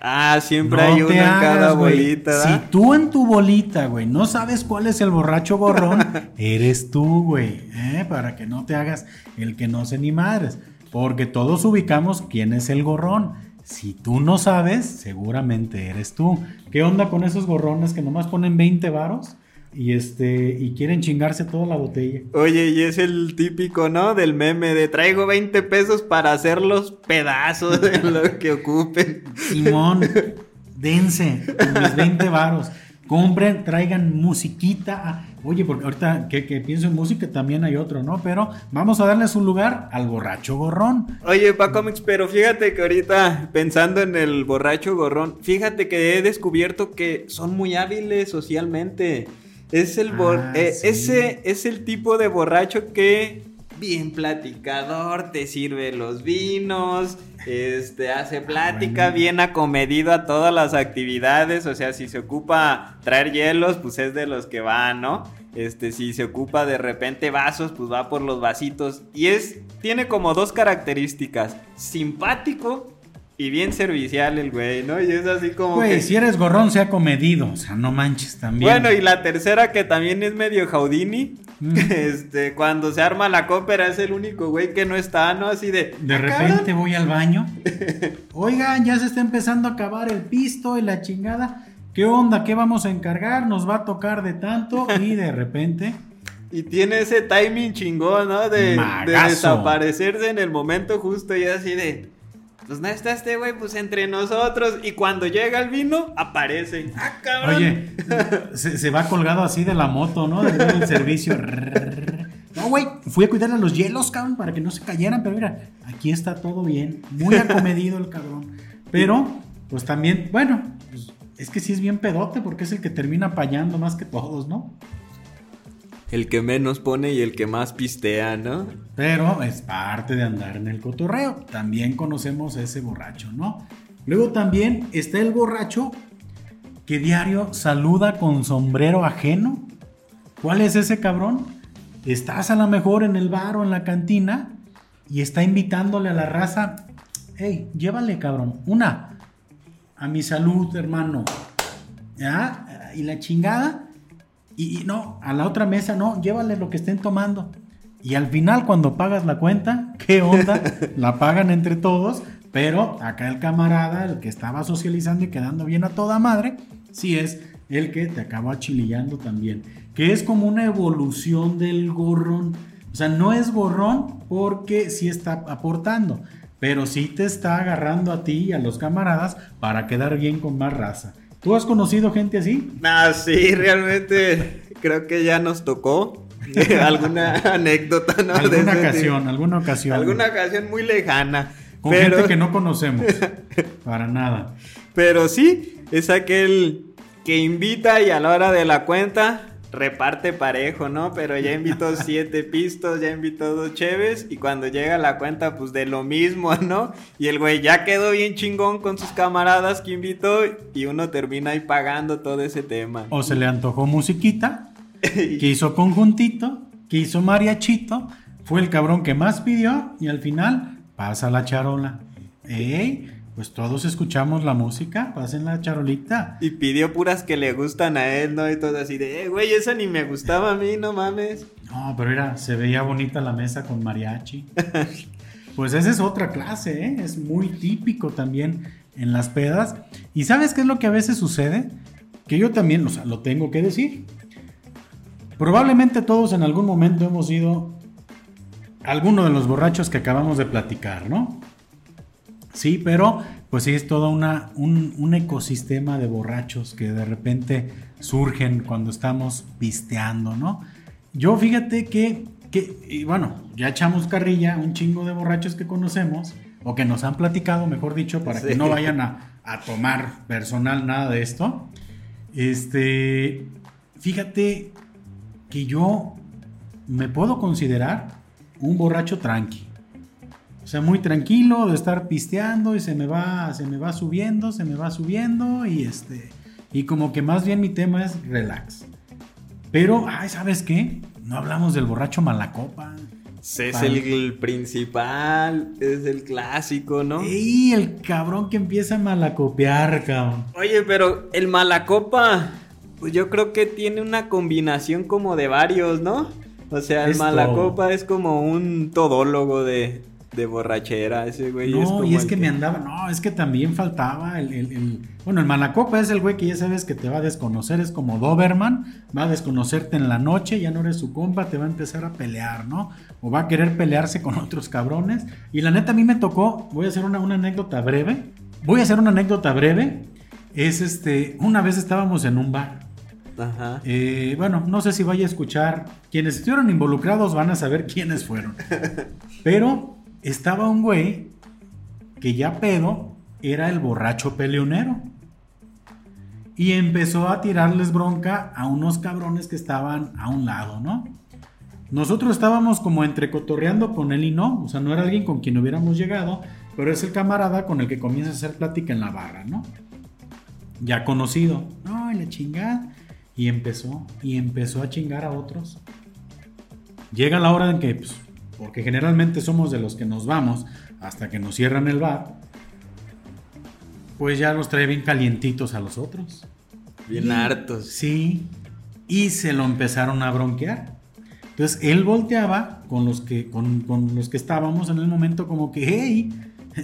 S2: Ah, siempre hay uno en cada bolita.
S1: Si tú en tu bolita, güey, no sabes cuál es el borracho gorrón, (laughs) eres tú, güey. ¿eh? Para que no te hagas el que no sé ni madres. Porque todos ubicamos quién es el gorrón. Si tú no sabes, seguramente eres tú. ¿Qué onda con esos gorrones que nomás ponen 20 varos? Y este, y quieren chingarse toda la botella.
S2: Oye, y es el típico, ¿no? Del meme de traigo 20 pesos para hacer los pedazos de lo que ocupen.
S1: Simón, (laughs) dense con mis 20 varos. Compren, traigan musiquita. Oye, porque ahorita que, pienso en música también hay otro, ¿no? Pero vamos a darles un lugar al borracho gorrón.
S2: Oye, Pacomics, pero fíjate que ahorita pensando en el borracho gorrón, fíjate que he descubierto que son muy hábiles socialmente. Es el ah, eh, ese es el tipo de borracho que bien platicador, te sirve los vinos, este, hace plática, bien acomedido a todas las actividades, o sea, si se ocupa traer hielos, pues es de los que va, ¿no? Este, si se ocupa de repente vasos, pues va por los vasitos. Y es, tiene como dos características, simpático y bien servicial el güey, ¿no? Y es así como.
S1: Güey, si eres gorrón, sea comedido. O sea, no manches también.
S2: Bueno, y la tercera que también es medio Jaudini. Mm. (laughs) Este, cuando se arma la cópera es el único güey que no está, ¿no? Así de.
S1: De ah, repente voy al baño. (laughs) Oigan, ya se está empezando a acabar el pisto y la chingada. ¿Qué onda? ¿Qué vamos a encargar? Nos va a tocar de tanto. Y (laughs) de repente.
S2: Y tiene ese timing chingón, ¿no? De, de desaparecerse en el momento justo y así de pues no está este güey, pues entre nosotros. Y cuando llega el vino, aparece. ¡Ah, cabrón!
S1: Oye, (laughs) se, va colgado así de la moto, ¿no? Del, servicio. No, güey, fui a cuidarle los hielos, cabrón, para que no se cayeran. Pero mira, aquí está todo bien. Muy acomedido el cabrón. (laughs) Pero, pues también, bueno, es que sí es bien pedote porque es el que termina payando más que todos, ¿no?
S2: el que menos pone y el que más pistea, ¿no?
S1: Pero es parte de andar en el cotorreo. También conocemos a ese borracho, ¿no? Luego también está el borracho que diario saluda con sombrero ajeno. ¿Cuál es ese cabrón? Estás a lo mejor en el bar o en la cantina y está invitándole a la raza, hey, llévale cabrón, una, a mi salud hermano, ¿ya? Y la chingada, y, no, a la otra mesa no, llévale lo que estén tomando. Y al final, cuando pagas la cuenta, (laughs) ¿qué onda? la pagan entre todos, pero acá el camarada, el que estaba socializando y quedando bien a toda madre, sí es el que te acaba chilillando también. Que es como una evolución del gorrón. O sea, no es gorrón porque sí está aportando, pero sí te está agarrando a ti y a los camaradas para quedar bien con más raza. ¿Tú has conocido gente así?
S2: Ah, sí, realmente creo que ya nos tocó (laughs) alguna anécdota, ¿no?
S1: Alguna ocasión, alguna ocasión.
S2: Alguna ocasión muy lejana.
S1: Con gente que no (laughs) conocemos. para nada.
S2: Pero sí, es aquel que invita y a la hora de la cuenta reparte parejo, ¿no? Pero ya invitó (laughs) siete pistos, ya invitó dos cheves y cuando llega la cuenta, pues de lo mismo, ¿no? Y el güey ya quedó bien chingón con sus camaradas que invitó y uno termina ahí pagando todo ese tema.
S1: O se le antojó musiquita, (laughs) que hizo conjuntito, que hizo mariachito, fue el cabrón que más pidió y al final pasa la charola. ¡Ey! Pues todos escuchamos la música, pasen la charolita.
S2: Y pidió puras que le gustan a él, ¿no? Y todo así de, eh, güey, esa ni me gustaba a mí, no mames.
S1: No, pero era, se veía bonita la mesa con mariachi. (laughs) pues esa es otra clase, ¿eh? Es muy típico también en las pedas. ¿Y sabes qué es lo que a veces sucede? Que yo también, o sea, lo tengo que decir. Probablemente todos en algún momento hemos sido alguno de los borrachos que acabamos de platicar, ¿no? Sí, pero pues sí es todo una, un, ecosistema de borrachos que de repente surgen cuando estamos pisteando, ¿no? Yo fíjate que, que bueno, ya echamos carrilla, un chingo de borrachos que conocemos, o que nos han platicado, mejor dicho, para que no vayan a, a tomar personal nada de esto. Este, fíjate que yo me puedo considerar un borracho tranqui. O sea, muy tranquilo de estar pisteando y se me va, se me va subiendo, se me va subiendo y este, y como que más bien mi tema es relax. Pero, ay, ¿sabes qué? No hablamos del borracho malacopa.
S2: Es el, principal, es el clásico, ¿no?
S1: Y el cabrón que empieza a malacopear, cabrón.
S2: Oye, pero el malacopa, pues yo creo que tiene una combinación como de varios, ¿no? O sea, el malacopa es como un todólogo de, de borrachera, ese güey.
S1: No, y es que, me andaba, no, es que también faltaba el, Bueno, el malacopa es el güey que ya sabes que te va a desconocer, es como Doberman, va a desconocerte en la noche, ya no eres su compa, te va a empezar a pelear, ¿no? O va a querer pelearse con (laughs) otros cabrones. Y la neta a mí me tocó, voy a hacer una, una anécdota breve, voy a hacer una anécdota breve, es este, una vez estábamos en un bar. Ajá. Eh, bueno, no sé si vaya a escuchar. Quienes estuvieron involucrados van a saber (laughs) quiénes fueron. (laughs) Pero estaba un güey que ya pedo era el borracho peleonero. Y empezó a tirarles bronca a unos cabrones que estaban a un lado, ¿no? Nosotros estábamos como entrecotorreando con él y no, o sea, no era alguien con quien hubiéramos llegado, pero es el camarada con el que comienza a hacer plática en la barra, ¿no? Ya conocido. No, la chingada. Y empezó, y empezó a chingar a otros. Llega la hora en que, pues, porque generalmente somos de los que nos vamos hasta que nos cierran el bar, pues ya los trae bien calientitos a los otros.
S2: Bien hartos.
S1: Sí, y se lo empezaron a bronquear. Entonces él volteaba con los que, con, con los que estábamos en el momento como que, hey,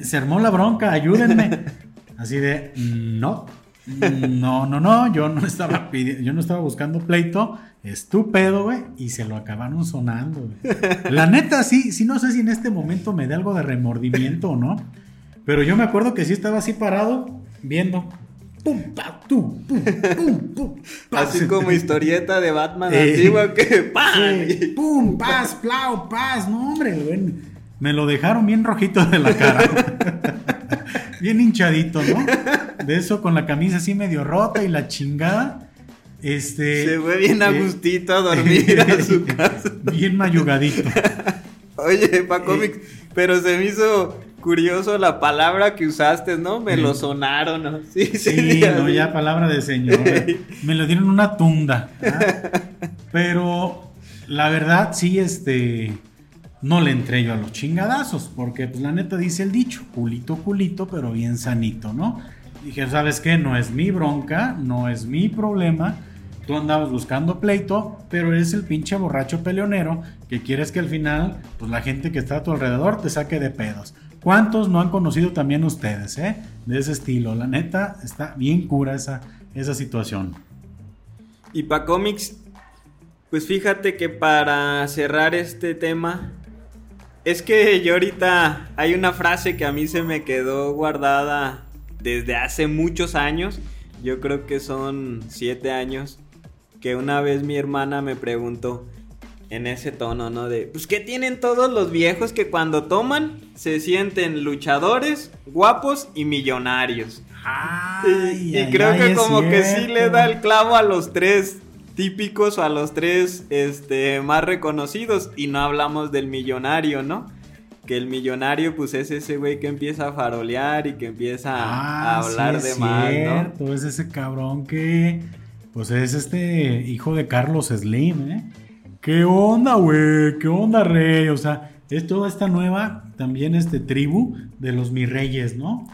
S1: se armó la bronca, ayúdenme. (laughs) Así de, no, no, no, no, yo no estaba yo no estaba buscando pleito, estúpido, güey, y se lo acabaron sonando, güey. La neta, sí, sí, no sé si en este momento me dé algo de remordimiento o no, pero yo me acuerdo que sí estaba así parado, viendo. Pum, pa, pum,
S2: pum, pum, Así como historieta de Batman eh, antigua que ¡pam!
S1: pum, paz, plau, paz, no, hombre, güey. Me lo dejaron bien rojito de la cara. (laughs) bien hinchadito, ¿no? De eso con la camisa así medio rota y la chingada. Este,
S2: Se fue bien a eh, gustito a dormir a (laughs) su casa.
S1: Bien mayugadito.
S2: Oye, Paco, eh, pero se me hizo curioso la palabra que usaste, ¿no? Me lo sonaron, ¿no?
S1: Sí, sí, no, ya palabra de señor. (laughs) me lo dieron una tunda. Pero la verdad, sí, este no le entré yo a los chingadazos, porque pues la neta dice el dicho, culito, culito, pero bien sanito, ¿no? Dije, ¿sabes qué? No es mi bronca, no es mi problema. Tú andabas buscando pleito, pero eres el pinche borracho peleonero que quieres que al final, pues la gente que está a tu alrededor te saque de pedos. ¿Cuántos no han conocido también ustedes, eh? De ese estilo. La neta, está bien cura esa, esa situación.
S2: Y para cómics, pues fíjate que para cerrar este tema, es que yo ahorita hay una frase que a mí se me quedó guardada desde hace muchos años. Yo creo que son siete años. Que una vez mi hermana me preguntó en ese tono, ¿no? De, pues, ¿qué tienen todos los viejos que cuando toman se sienten luchadores, guapos y millonarios? y, creo que como que sí le da el clavo a los tres típicos a los tres este, más reconocidos y no hablamos del millonario, ¿no? Que el millonario pues es ese güey que empieza a farolear y que empieza a
S1: ah,
S2: hablar de
S1: más, ¿no? Es ese cabrón que pues es este hijo de Carlos Slim, ¿eh? ¿Qué onda, güey? ¿Qué onda, rey? O sea, es toda esta nueva también este tribu de los mi reyes, ¿no?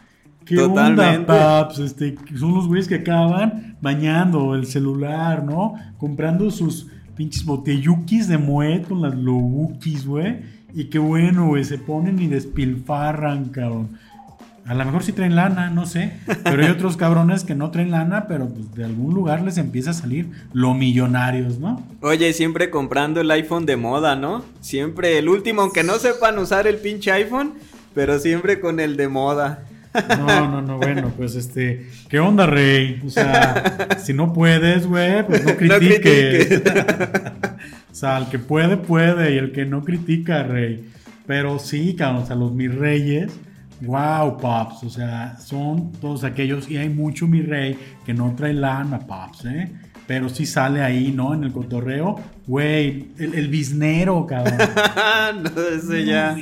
S1: ¿Qué Totalmente. onda, paps? Este, son los güeyes que acaban bañando el celular, ¿no? Comprando sus pinches botellukis de muet con las lobukis, güey. Y qué bueno, güey, se ponen y despilfarran, cabrón. A lo mejor sí traen lana, no sé. Pero hay otros cabrones que no traen lana, pero pues de algún lugar les empieza a salir lo millonarios, ¿no?
S2: Oye, siempre comprando el iPhone de moda, ¿no? Siempre el último, aunque no sepan usar el pinche iPhone, pero siempre con el de moda.
S1: No, no, no, bueno, pues este, ¿qué onda, Rey? O sea, si no puedes, güey, pues no (laughs) critiques. (laughs) o sea, el que puede, puede, y el que no critica, Rey. Pero sí, cabrón, o sea, los mis reyes Wow, Pops, o sea, son todos aquellos, y hay mucho mi rey que no trae lana, Pops, ¿eh? Pero sí sale ahí, ¿no? En el cotorreo. Güey, el, el biznero, cabrón. (laughs)
S2: no, ese ya.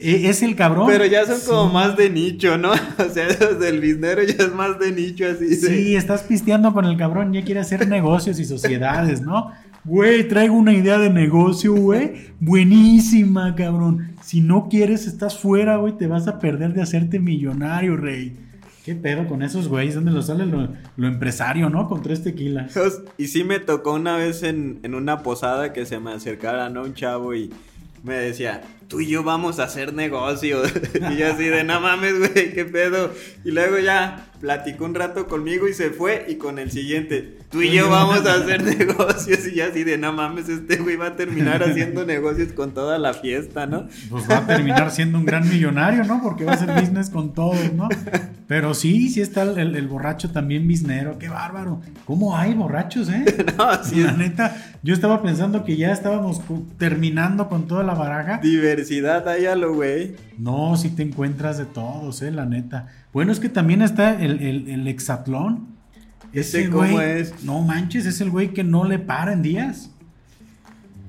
S1: E, es el cabrón.
S2: Pero ya son como más de nicho, ¿no? (laughs) O sea, del biznero ya es más de nicho así.
S1: Sí, estás pisteando con el cabrón, ya quiere hacer negocios y sociedades, ¿no? Güey, traigo una idea de negocio, güey. Buenísima, cabrón. Si no quieres, estás fuera, güey. Te vas a perder de hacerte millonario, rey. ¿Qué pedo con esos güeyes? ¿Dónde lo sale lo, empresario, no? Con tres tequilas.
S2: Y sí me tocó una vez en, en una posada que se me acercara, ¿no? Un chavo y me decía, tú y yo vamos a hacer negocio. (laughs) y yo así de, no mames, güey, qué pedo. Y luego ya platicó un rato conmigo y se fue. Y con el siguiente, tú y yo vamos a hacer (laughs) negocios. Y ya así de, no mames, este güey va a terminar haciendo negocios con toda la fiesta, ¿no?
S1: Pues va a terminar siendo un gran millonario, ¿no? Porque va a hacer business con todos, ¿no? Pero sí, sí está el, borracho también biznero. Qué bárbaro. ¿Cómo hay borrachos, eh? (laughs) no, sí. La neta, yo estaba pensando que ya estábamos terminando con toda la baraja.
S2: Diversidad, hay lo güey.
S1: No, si te encuentras de todos, eh, la neta. Bueno, es que también está el, el, hexatlón.
S2: Ese güey, cómo es?
S1: No manches, es el güey que no le para en días.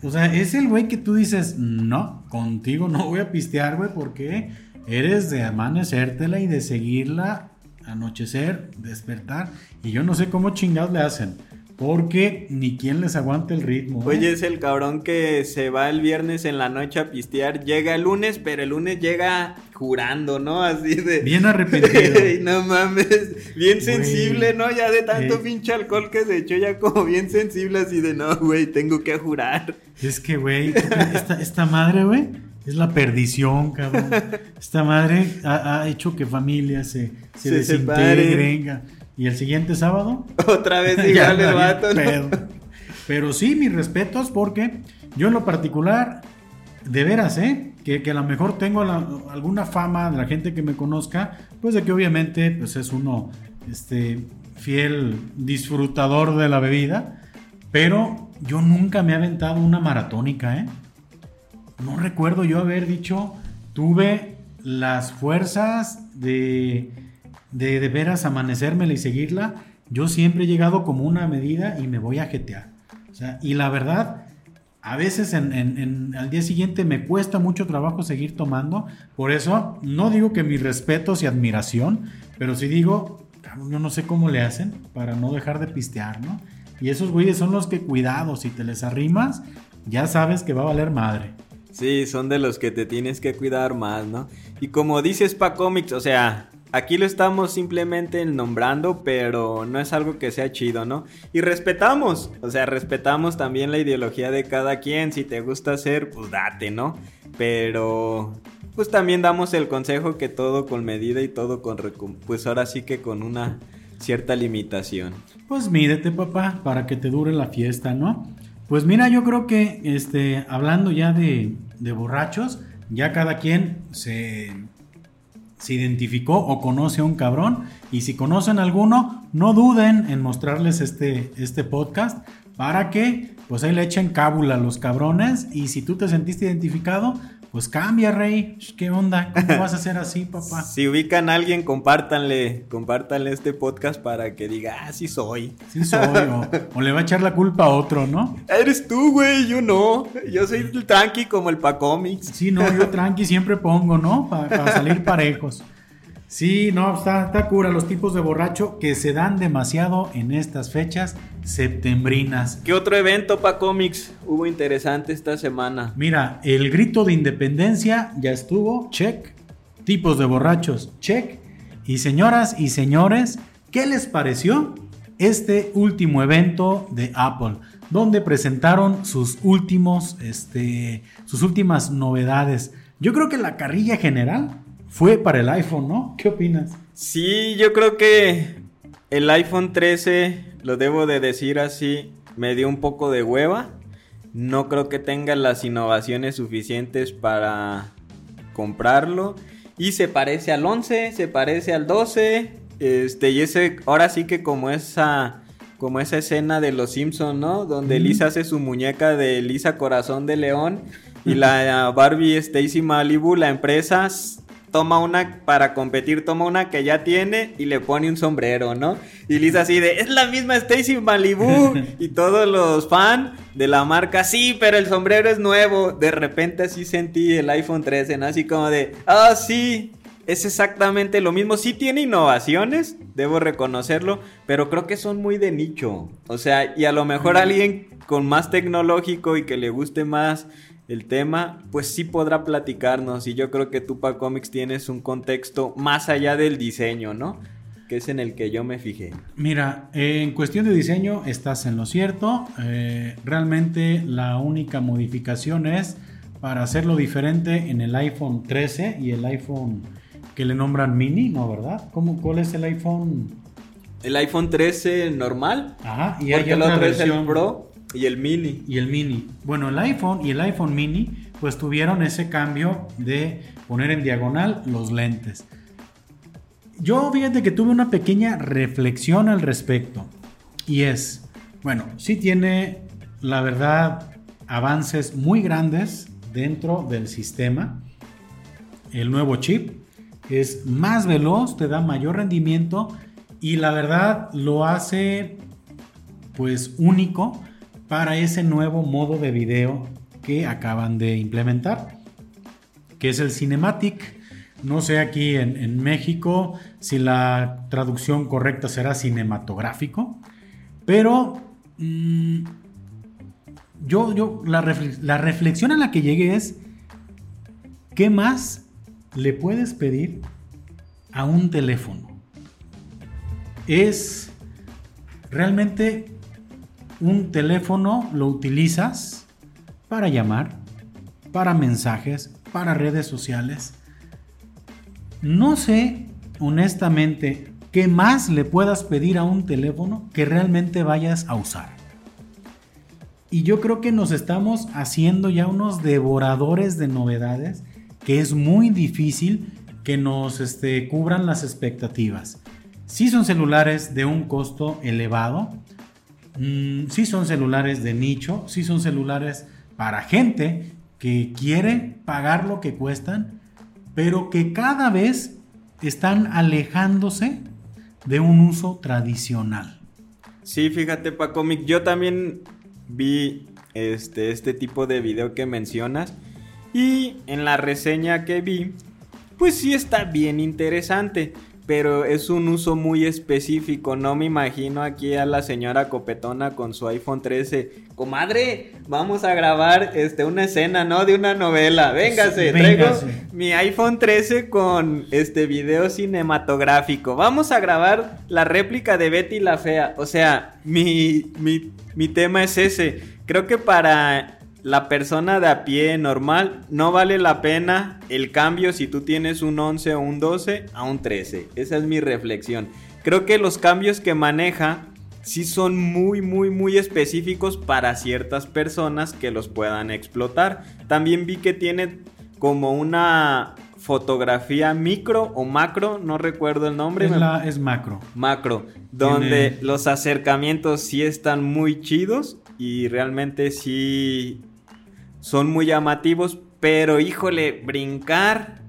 S1: O sea, es el güey que tú dices, no, contigo no voy a pistear, güey, porque eres de amanecértela y de seguirla, anochecer, despertar. Y yo no sé cómo chingados le hacen. Porque ni quien les aguante el ritmo.
S2: ¿eh? Oye, es el cabrón que se va el viernes en la noche a pistear. Llega el lunes, pero el lunes llega jurando, ¿no? Así de.
S1: Bien arrepentido. (laughs)
S2: no mames. Bien sensible, ¿no? Ya de tanto eh. pinche alcohol que se echó, ya como bien sensible, así de no, güey, tengo que jurar.
S1: Es que, güey, esta, esta madre, güey, es la perdición, cabrón. (laughs) Esta madre ha, hecho que familias se, se, se desintegren. ¿Y el siguiente sábado? (laughs)
S2: Otra vez (laughs) igual el vato.
S1: Pero sí, mis respetos porque yo en lo particular, de veras, ¿eh? Que, a lo mejor tengo alguna fama de la gente que me conozca, pues de que obviamente pues es uno este, fiel disfrutador de la bebida, pero yo nunca me he aventado una maratónica, ¿eh? No recuerdo yo haber dicho, tuve las fuerzas de de de veras amanecérmela y seguirla, yo siempre he llegado como una medida y me voy a jetear. O sea, y la verdad, a veces en, al día siguiente me cuesta mucho trabajo seguir tomando. Por eso, no digo que mis respetos y admiración, pero sí digo, yo no sé cómo le hacen para no dejar de pistear, ¿no? Y esos güeyes son los que, cuidado, si te les arrimas, ya sabes que va a valer madre.
S2: Sí, son de los que te tienes que cuidar más, ¿no? Y como dices Pa Comics, o sea, Aquí lo estamos simplemente nombrando, pero no es algo que sea chido, ¿no? Y respetamos, o sea, respetamos también la ideología de cada quien. Si te gusta hacer, pues date, ¿no? Pero, pues también damos el consejo que todo con medida y todo con, pues ahora sí que con una cierta limitación.
S1: Pues mídete, papá, para que te dure la fiesta, ¿no? Pues mira, yo creo que, este, hablando ya de, de borrachos, ya cada quien se se identificó o conoce a un cabrón. Y si conocen alguno, no duden en mostrarles este, este podcast para que pues ahí le echen cábula a los cabrones. Y si tú te sentiste identificado, pues cambia, Rey. ¿Qué onda? ¿Cómo vas a hacer así, (laughs) papá?
S2: Si ubican a alguien, compártanle, compártanle este podcast para que diga, ah, sí soy.
S1: Sí soy, o, le va a echar la culpa a otro, ¿no?
S2: Eres tú, güey, yo no. Yo soy el tranqui como el Pacomics.
S1: Sí, no, yo tranqui siempre pongo, ¿no? Para, salir parejos. Sí, no, está, está cura los tipos de borracho que se dan demasiado en estas fechas septembrinas.
S2: ¿Qué otro evento para cómics hubo interesante esta semana?
S1: Mira, el grito de independencia ya estuvo, check. Tipos de borrachos, check. Y señoras y señores, ¿qué les pareció este último evento de Apple? Donde presentaron sus últimos, este, sus últimas novedades. Yo creo que la carrilla general fue para el iPhone, ¿no? ¿Qué opinas?
S2: Sí, yo creo que el iPhone 13, lo debo de decir así, me dio un poco de hueva. No creo que tenga las innovaciones suficientes para comprarlo. Y se parece al 11, se parece al 12. Este, y ese, ahora sí que como esa, como esa escena de Los Simpson, ¿no? Donde Lisa hace su muñeca de Lisa Corazón de León y la Barbie Stacy Malibu, la empresa toma una para competir, toma una que ya tiene y le pone un sombrero, ¿no? Y Lisa así de, es la misma Stacy Malibu. (laughs) y todos los fans de la marca, sí, pero el sombrero es nuevo. De repente así sentí el iPhone 13, ¿no? Así como de, ah, sí, es exactamente lo mismo. Sí tiene innovaciones, debo reconocerlo, pero creo que son muy de nicho. O sea, y a lo mejor alguien con más tecnológico y que le guste más el tema, pues sí podrá platicarnos. Y yo creo que tú para Comics tienes un contexto más allá del diseño, ¿no? Que es en el que yo me fijé.
S1: Mira, en cuestión de diseño estás en lo cierto. Eh, realmente la única modificación es para hacerlo diferente en el iPhone 13 y el iPhone que le nombran mini, ¿no? ¿Verdad? ¿Cómo, ¿Cuál es el iPhone?
S2: El iPhone 13 normal.
S1: Ajá,
S2: y hay el otro es el Pro. Y el mini.
S1: Y el mini. Bueno, el iPhone y el iPhone mini pues tuvieron ese cambio de poner en diagonal los lentes. Yo fíjate que tuve una pequeña reflexión al respecto. Y es, bueno, sí tiene, la verdad, avances muy grandes dentro del sistema. El nuevo chip es más veloz, te da mayor rendimiento y la verdad lo hace pues único para ese nuevo modo de video que acaban de implementar, que es el Cinematic. No sé aquí en, México si la traducción correcta será cinematográfico, pero mm, yo, yo la, la reflexión a la que llegué es, ¿qué más le puedes pedir a un teléfono? Es realmente un teléfono lo utilizas para llamar, para mensajes, para redes sociales. No sé, honestamente, qué más le puedas pedir a un teléfono que realmente vayas a usar. Y yo creo que nos estamos haciendo ya unos devoradores de novedades que es muy difícil que nos este, cubran las expectativas. Si son celulares de un costo elevado, Mm, sí son celulares de nicho, sí son celulares para gente que quiere pagar lo que cuestan, pero que cada vez están alejándose de un uso tradicional.
S2: Sí, fíjate Paco, yo también vi este, este tipo de video que mencionas y en la reseña que vi, pues sí está bien interesante pero es un uso muy específico. No me imagino aquí a la señora copetona con su iPhone 13. Comadre, vamos a grabar este, una escena, ¿no? De una novela. Véngase, traigo mi iPhone 13 con este video cinematográfico. Vamos a grabar la réplica de Betty la Fea. O sea, mi, mi, mi tema es ese. Creo que para la persona de a pie normal no vale la pena el cambio si tú tienes un 11 o un 12 a un 13. Esa es mi reflexión. Creo que los cambios que maneja sí son muy muy muy específicos para ciertas personas que los puedan explotar. También vi que tiene como una fotografía micro o macro, no recuerdo el nombre.
S1: Es, la, es macro.
S2: Macro, donde los acercamientos sí están muy chidos y realmente sí son muy llamativos, pero híjole, brincar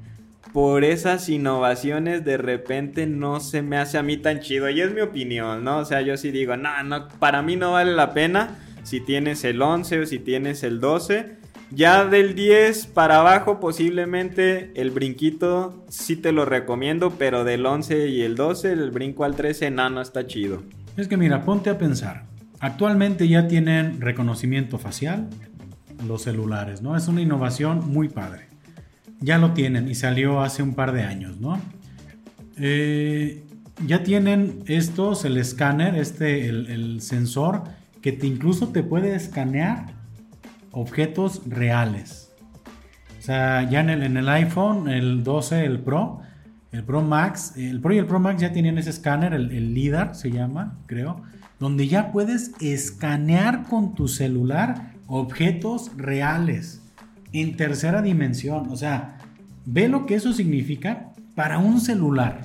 S2: por esas innovaciones de repente no se me hace a mí tan chido. Y es mi opinión, ¿no? O sea, yo sí digo, no, no, para mí no vale la pena si tienes el 11 o si tienes el 12. Ya del 10 para abajo posiblemente el brinquito sí te lo recomiendo, pero del 11 y el 12, el brinco al 13, no, no está chido.
S1: Es que mira, ponte a pensar. Actualmente ya tienen reconocimiento facial, los celulares, ¿no? Es una innovación muy padre. Ya lo tienen y salió hace un par de años, ¿no? Eh, ya tienen estos, el escáner, este, el, sensor que te incluso te puede escanear objetos reales. O sea, ya en el, en el iPhone, el 12, el Pro, el Pro Max, el Pro y el Pro Max ya tenían ese escáner, el, el LIDAR se llama, creo, donde ya puedes escanear con tu celular objetos reales en tercera dimensión. O sea, ve lo que eso significa para un celular.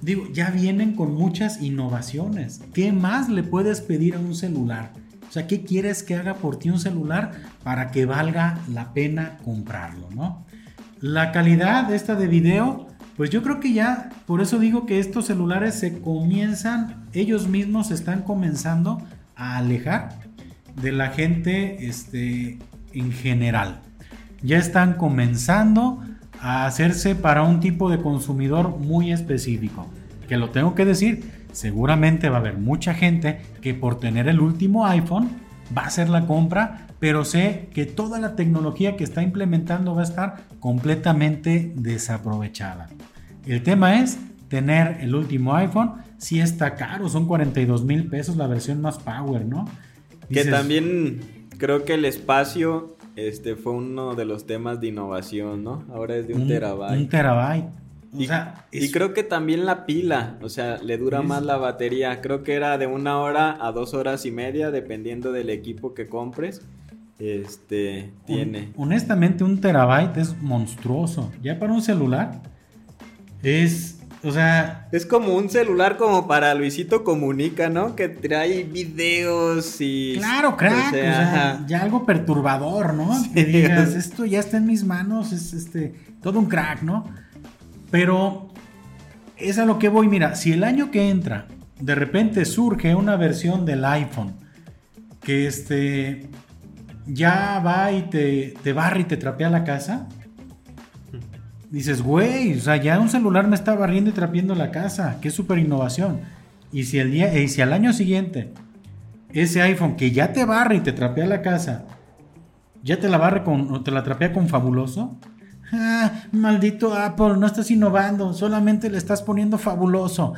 S1: Digo, ya vienen con muchas innovaciones. ¿Qué más le puedes pedir a un celular? O sea, ¿qué quieres que haga por ti un celular para que valga la pena comprarlo, no? La calidad esta de video, pues yo creo que ya, por eso digo que estos celulares se comienzan, ellos mismos se están comenzando a alejar de la gente este, en general. Ya están comenzando a hacerse para un tipo de consumidor muy específico. Que lo tengo que decir, seguramente va a haber mucha gente que por tener el último iPhone va a hacer la compra, pero sé que toda la tecnología que está implementando va a estar completamente desaprovechada. El tema es tener el último iPhone, si está caro, son 42 mil pesos la versión más power, ¿no?
S2: Que también creo que el espacio este fue uno de los temas de innovación, ¿no? Ahora es de un, terabyte.
S1: Un terabyte.
S2: y, creo que también la pila, o sea, le dura más la batería. Creo que era de una hora a dos horas y media, dependiendo del equipo que compres. Este tiene.
S1: honestamente, un terabyte es monstruoso. Ya para un celular es o sea.
S2: Es como un celular como para Luisito Comunica, ¿no? Que trae videos y.
S1: Claro, crack. O sea, ya algo perturbador, ¿no? Que digas, esto ya está en mis manos, es este. Todo un crack, ¿no? Pero. Es a lo que voy, mira, si el año que entra, de repente surge una versión del iPhone que este. Ya va y te, te barra y te trapea la casa dices, güey, o sea, ya un celular me está barriendo y trapiendo la casa, qué súper innovación. Y si, el día, y si al año siguiente ese iPhone que ya te barre y te trapea la casa, ya te la barre con, te la trapea con fabuloso. Ah, maldito Apple, no estás innovando, solamente le estás poniendo fabuloso.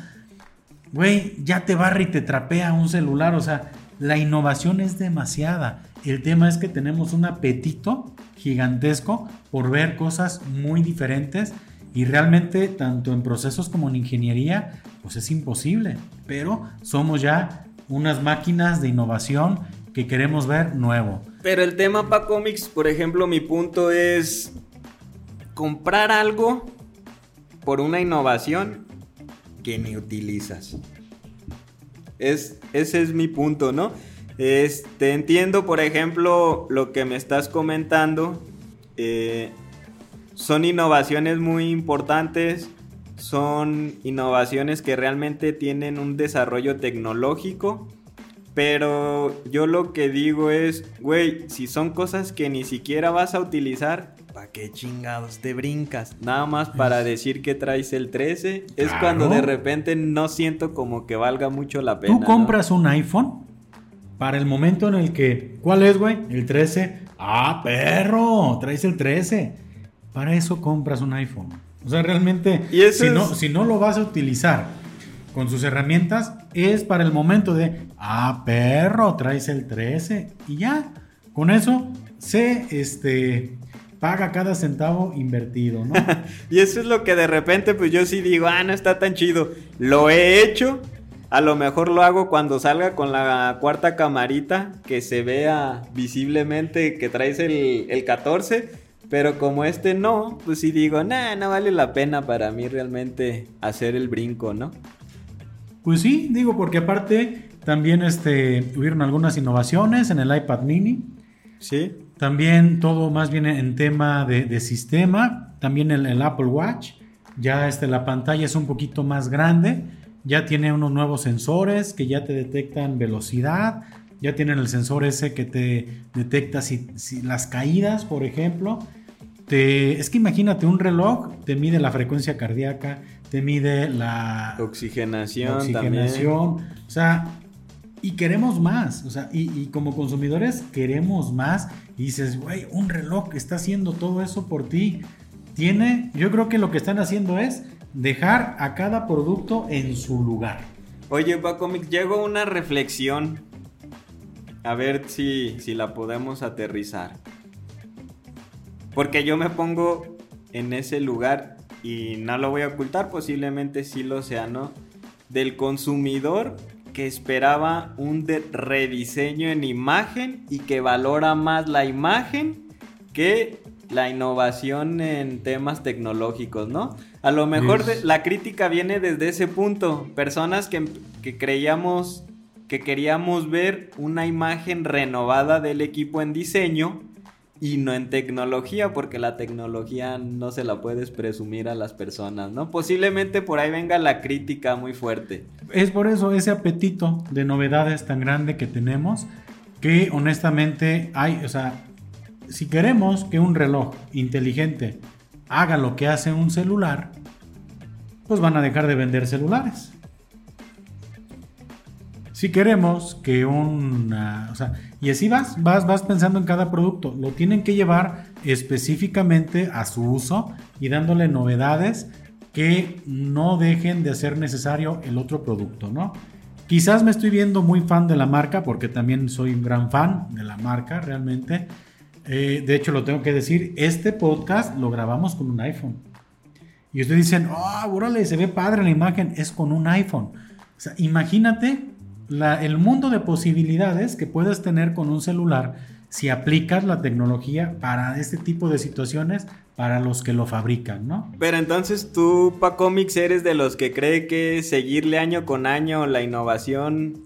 S1: Güey, ya te barre y te trapea un celular, o sea, la innovación es demasiada. El tema es que tenemos un apetito gigantesco por ver cosas muy diferentes y realmente tanto en procesos como en ingeniería pues es imposible, pero somos ya unas máquinas de innovación que queremos ver nuevo.
S2: Pero el tema para cómics, por ejemplo, mi punto es comprar algo por una innovación que ni utilizas. Es, ese es mi punto, ¿no? Este, entiendo, por ejemplo, lo que me estás comentando. Eh, son innovaciones muy importantes, son innovaciones que realmente tienen un desarrollo tecnológico, pero yo lo que digo es, güey, si son cosas que ni siquiera vas a utilizar, ¿para qué chingados te brincas? Nada más para decir que traes el 13, es cuando de repente no siento como que valga mucho la pena.
S1: ¿Tú compras un iPhone? Para el momento en el que, ¿cuál es, güey? El 13. Ah, perro, traes el 13. Para eso compras un iPhone. O sea, realmente, si, no, si no lo vas a utilizar con sus herramientas, es para el momento de, ah, perro, traes el 13. Y ya, con eso se este, paga cada centavo invertido, ¿no? (laughs)
S2: y eso es lo que de repente, pues yo sí digo, ah, no está tan chido. Lo he hecho, a lo mejor lo hago cuando salga con la cuarta camarita, que se vea visiblemente que traes el, el 14. Pero como este no, pues sí digo, nah, no vale la pena para mí realmente hacer el brinco, ¿no?
S1: Pues sí, digo, porque aparte también este, tuvieron algunas innovaciones en el iPad mini.
S2: Sí.
S1: También todo más bien en tema de, sistema. También el, el, Apple Watch. Ya este, la pantalla es un poquito más grande ya tiene unos nuevos sensores que ya te detectan velocidad, ya tienen el sensor ese que te detecta si, las caídas, por ejemplo. Te, es que imagínate, un reloj te mide la frecuencia cardíaca, te mide la
S2: oxigenación,
S1: oxigenación o sea, y queremos más, o sea, y, y como consumidores queremos más, y dices, güey, un reloj está haciendo todo eso por ti. Tiene, yo creo que lo que están haciendo es dejar a cada producto en su lugar.
S2: Oye, Bacomic, llego a una reflexión. A ver si, si la podemos aterrizar. Porque yo me pongo en ese lugar y no lo voy a ocultar, posiblemente sí lo sea, ¿no? Del consumidor que esperaba un rediseño en imagen y que valora más la imagen que la innovación en temas tecnológicos, ¿no? A lo mejor la crítica viene desde ese punto. Personas que, que creíamos que queríamos ver una imagen renovada del equipo en diseño y no en tecnología, porque la tecnología no se la puedes presumir a las personas, ¿no? Posiblemente por ahí venga la crítica muy fuerte.
S1: Es por eso ese apetito de novedades tan grande que tenemos, que honestamente hay, o sea, si queremos que un reloj inteligente haga lo que hace un celular, pues van a dejar de vender celulares. Si queremos que un... O sea, y así vas, vas, vas pensando en cada producto. Lo tienen que llevar específicamente a su uso y dándole novedades que no dejen de ser necesario el otro producto, ¿no? Quizás me estoy viendo muy fan de la marca porque también soy un gran fan de la marca realmente. Eh, de hecho, lo tengo que decir, este podcast lo grabamos con un iPhone. Y ustedes dicen, oh, órale, se ve padre la imagen, es con un iPhone. O sea, imagínate el mundo de posibilidades que puedes tener con un celular si aplicas la tecnología para este tipo de situaciones para los que lo fabrican, ¿no?
S2: Pero entonces tú, Pacomics, eres de los que cree que seguirle año con año la innovación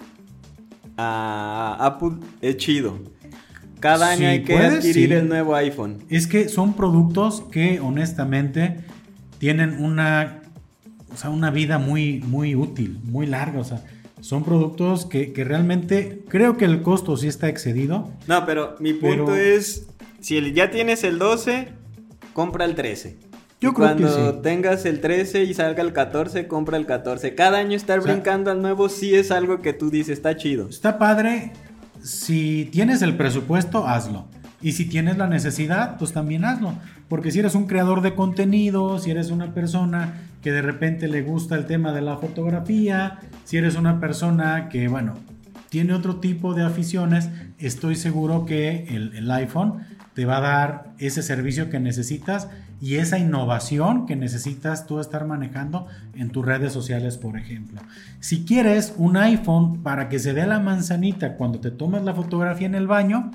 S2: a Apple es chido. Cada año hay que adquirir el nuevo iPhone.
S1: Es que son productos que honestamente tienen una, o sea, una vida muy, muy útil, muy larga. O sea, son productos que, realmente creo que el costo sí está excedido.
S2: No, pero mi punto es, si ya tienes el 12, compra el 13. Yo creo cuando que sí. tengas el 13 y salga el 14, compra el 14. Cada año estar brincando al nuevo sí es algo que tú dices, está chido.
S1: Está padre. Si tienes el presupuesto, hazlo. Y si tienes la necesidad, pues también hazlo. Porque si eres un creador de contenido, si eres una persona que de repente le gusta el tema de la fotografía, si eres una persona que, bueno, tiene otro tipo de aficiones, estoy seguro que el, iPhone te va a dar ese servicio que necesitas y esa innovación que necesitas tú estar manejando en tus redes sociales, por ejemplo. Si quieres un iPhone para que se vea la manzanita cuando te tomas la fotografía en el baño,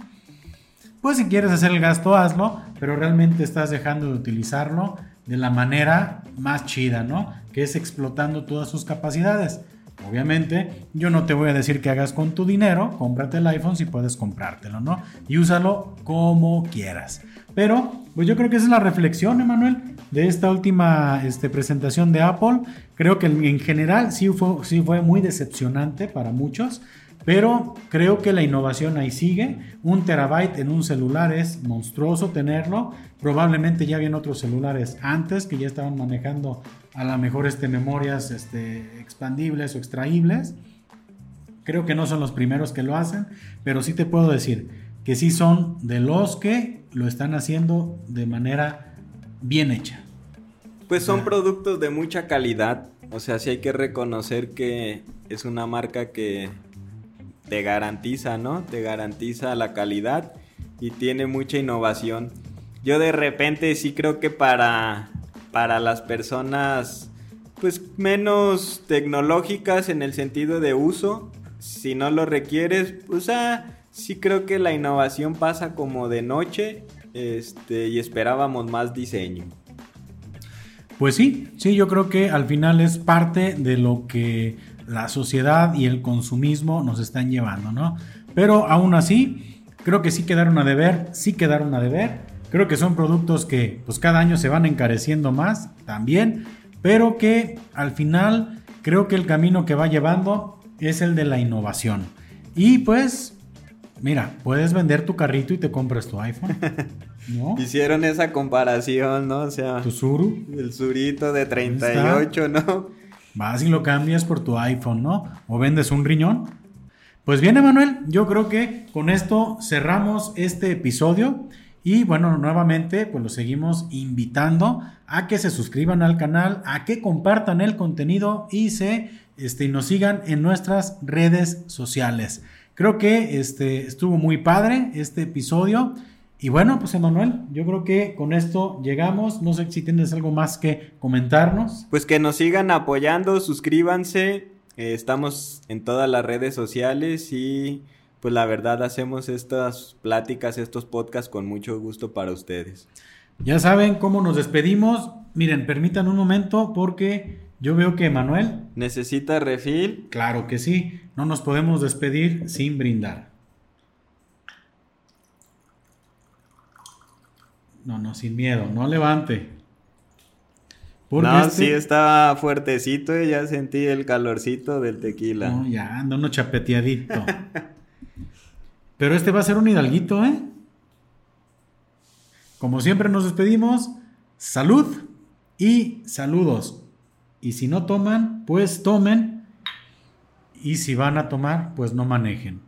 S1: pues si quieres hacer el gasto, hazlo, pero realmente estás dejando de utilizarlo de la manera más chida, ¿no? Que es explotando todas sus capacidades. Obviamente, yo no te voy a decir que hagas con tu dinero, cómprate el iPhone si puedes comprártelo, ¿no? Y úsalo como quieras. Pero, pues yo creo que esa es la reflexión, Emanuel, de esta última este, presentación de Apple. Creo que en general sí fue, sí fue muy decepcionante para muchos. Pero creo que la innovación ahí sigue. Un terabyte en un celular es monstruoso tenerlo. Probablemente ya habían otros celulares antes que ya estaban manejando a lo mejor este, memorias este, expandibles o extraíbles. Creo que no son los primeros que lo hacen, pero sí te puedo decir que sí son de los que lo están haciendo de manera bien hecha.
S2: Pues son productos de mucha calidad, o sea, sí hay que reconocer que es una marca que te garantiza, ¿no? Te garantiza la calidad y tiene mucha innovación. Yo de repente sí creo que para, para las personas pues menos tecnológicas en el sentido de uso, si no lo requieres, pues ah, sí creo que la innovación pasa como de noche este, y esperábamos más diseño.
S1: Pues sí, sí, yo creo que al final es parte de lo que la sociedad y el consumismo nos están llevando, ¿no? Pero aún así, creo que sí quedaron a deber, sí quedaron a deber. Creo que son productos que pues cada año se van encareciendo más también, pero que al final creo que el camino que va llevando es el de la innovación. Y pues, mira, puedes vender tu carrito y te compras tu iPhone. (laughs)
S2: ¿No? Hicieron esa comparación, ¿no? O sea,
S1: tu Suru.
S2: El Surito de 38, ¿no?
S1: Vas y lo cambias por tu iPhone, ¿no? O vendes un riñón. Pues bien, Emanuel, yo creo que con esto cerramos este episodio. Y bueno, nuevamente, pues los seguimos invitando a que se suscriban al canal, a que compartan el contenido y se este, nos sigan en nuestras redes sociales. Creo que este, estuvo muy padre este episodio. Y bueno, pues Emanuel, yo creo que con esto llegamos. No sé si tienes algo más que comentarnos.
S2: Pues que nos sigan apoyando, suscríbanse. Eh, estamos en todas las redes sociales y pues la verdad hacemos estas pláticas, estos podcasts con mucho gusto para ustedes.
S1: Ya saben cómo nos despedimos. Miren, permitan un momento porque yo veo que Emanuel...
S2: ¿Necesita refil?
S1: Claro que sí. No nos podemos despedir sin brindar. No, no, sin miedo, no levante.
S2: Porque no, este... sí está fuertecito y ya sentí el calorcito del tequila.
S1: No, ya anda uno chapeteadito. (laughs) Pero este va a ser un hidalguito, ¿eh? Como siempre nos despedimos. Salud y saludos. Y si no toman, pues tomen. Y si van a tomar, pues no manejen.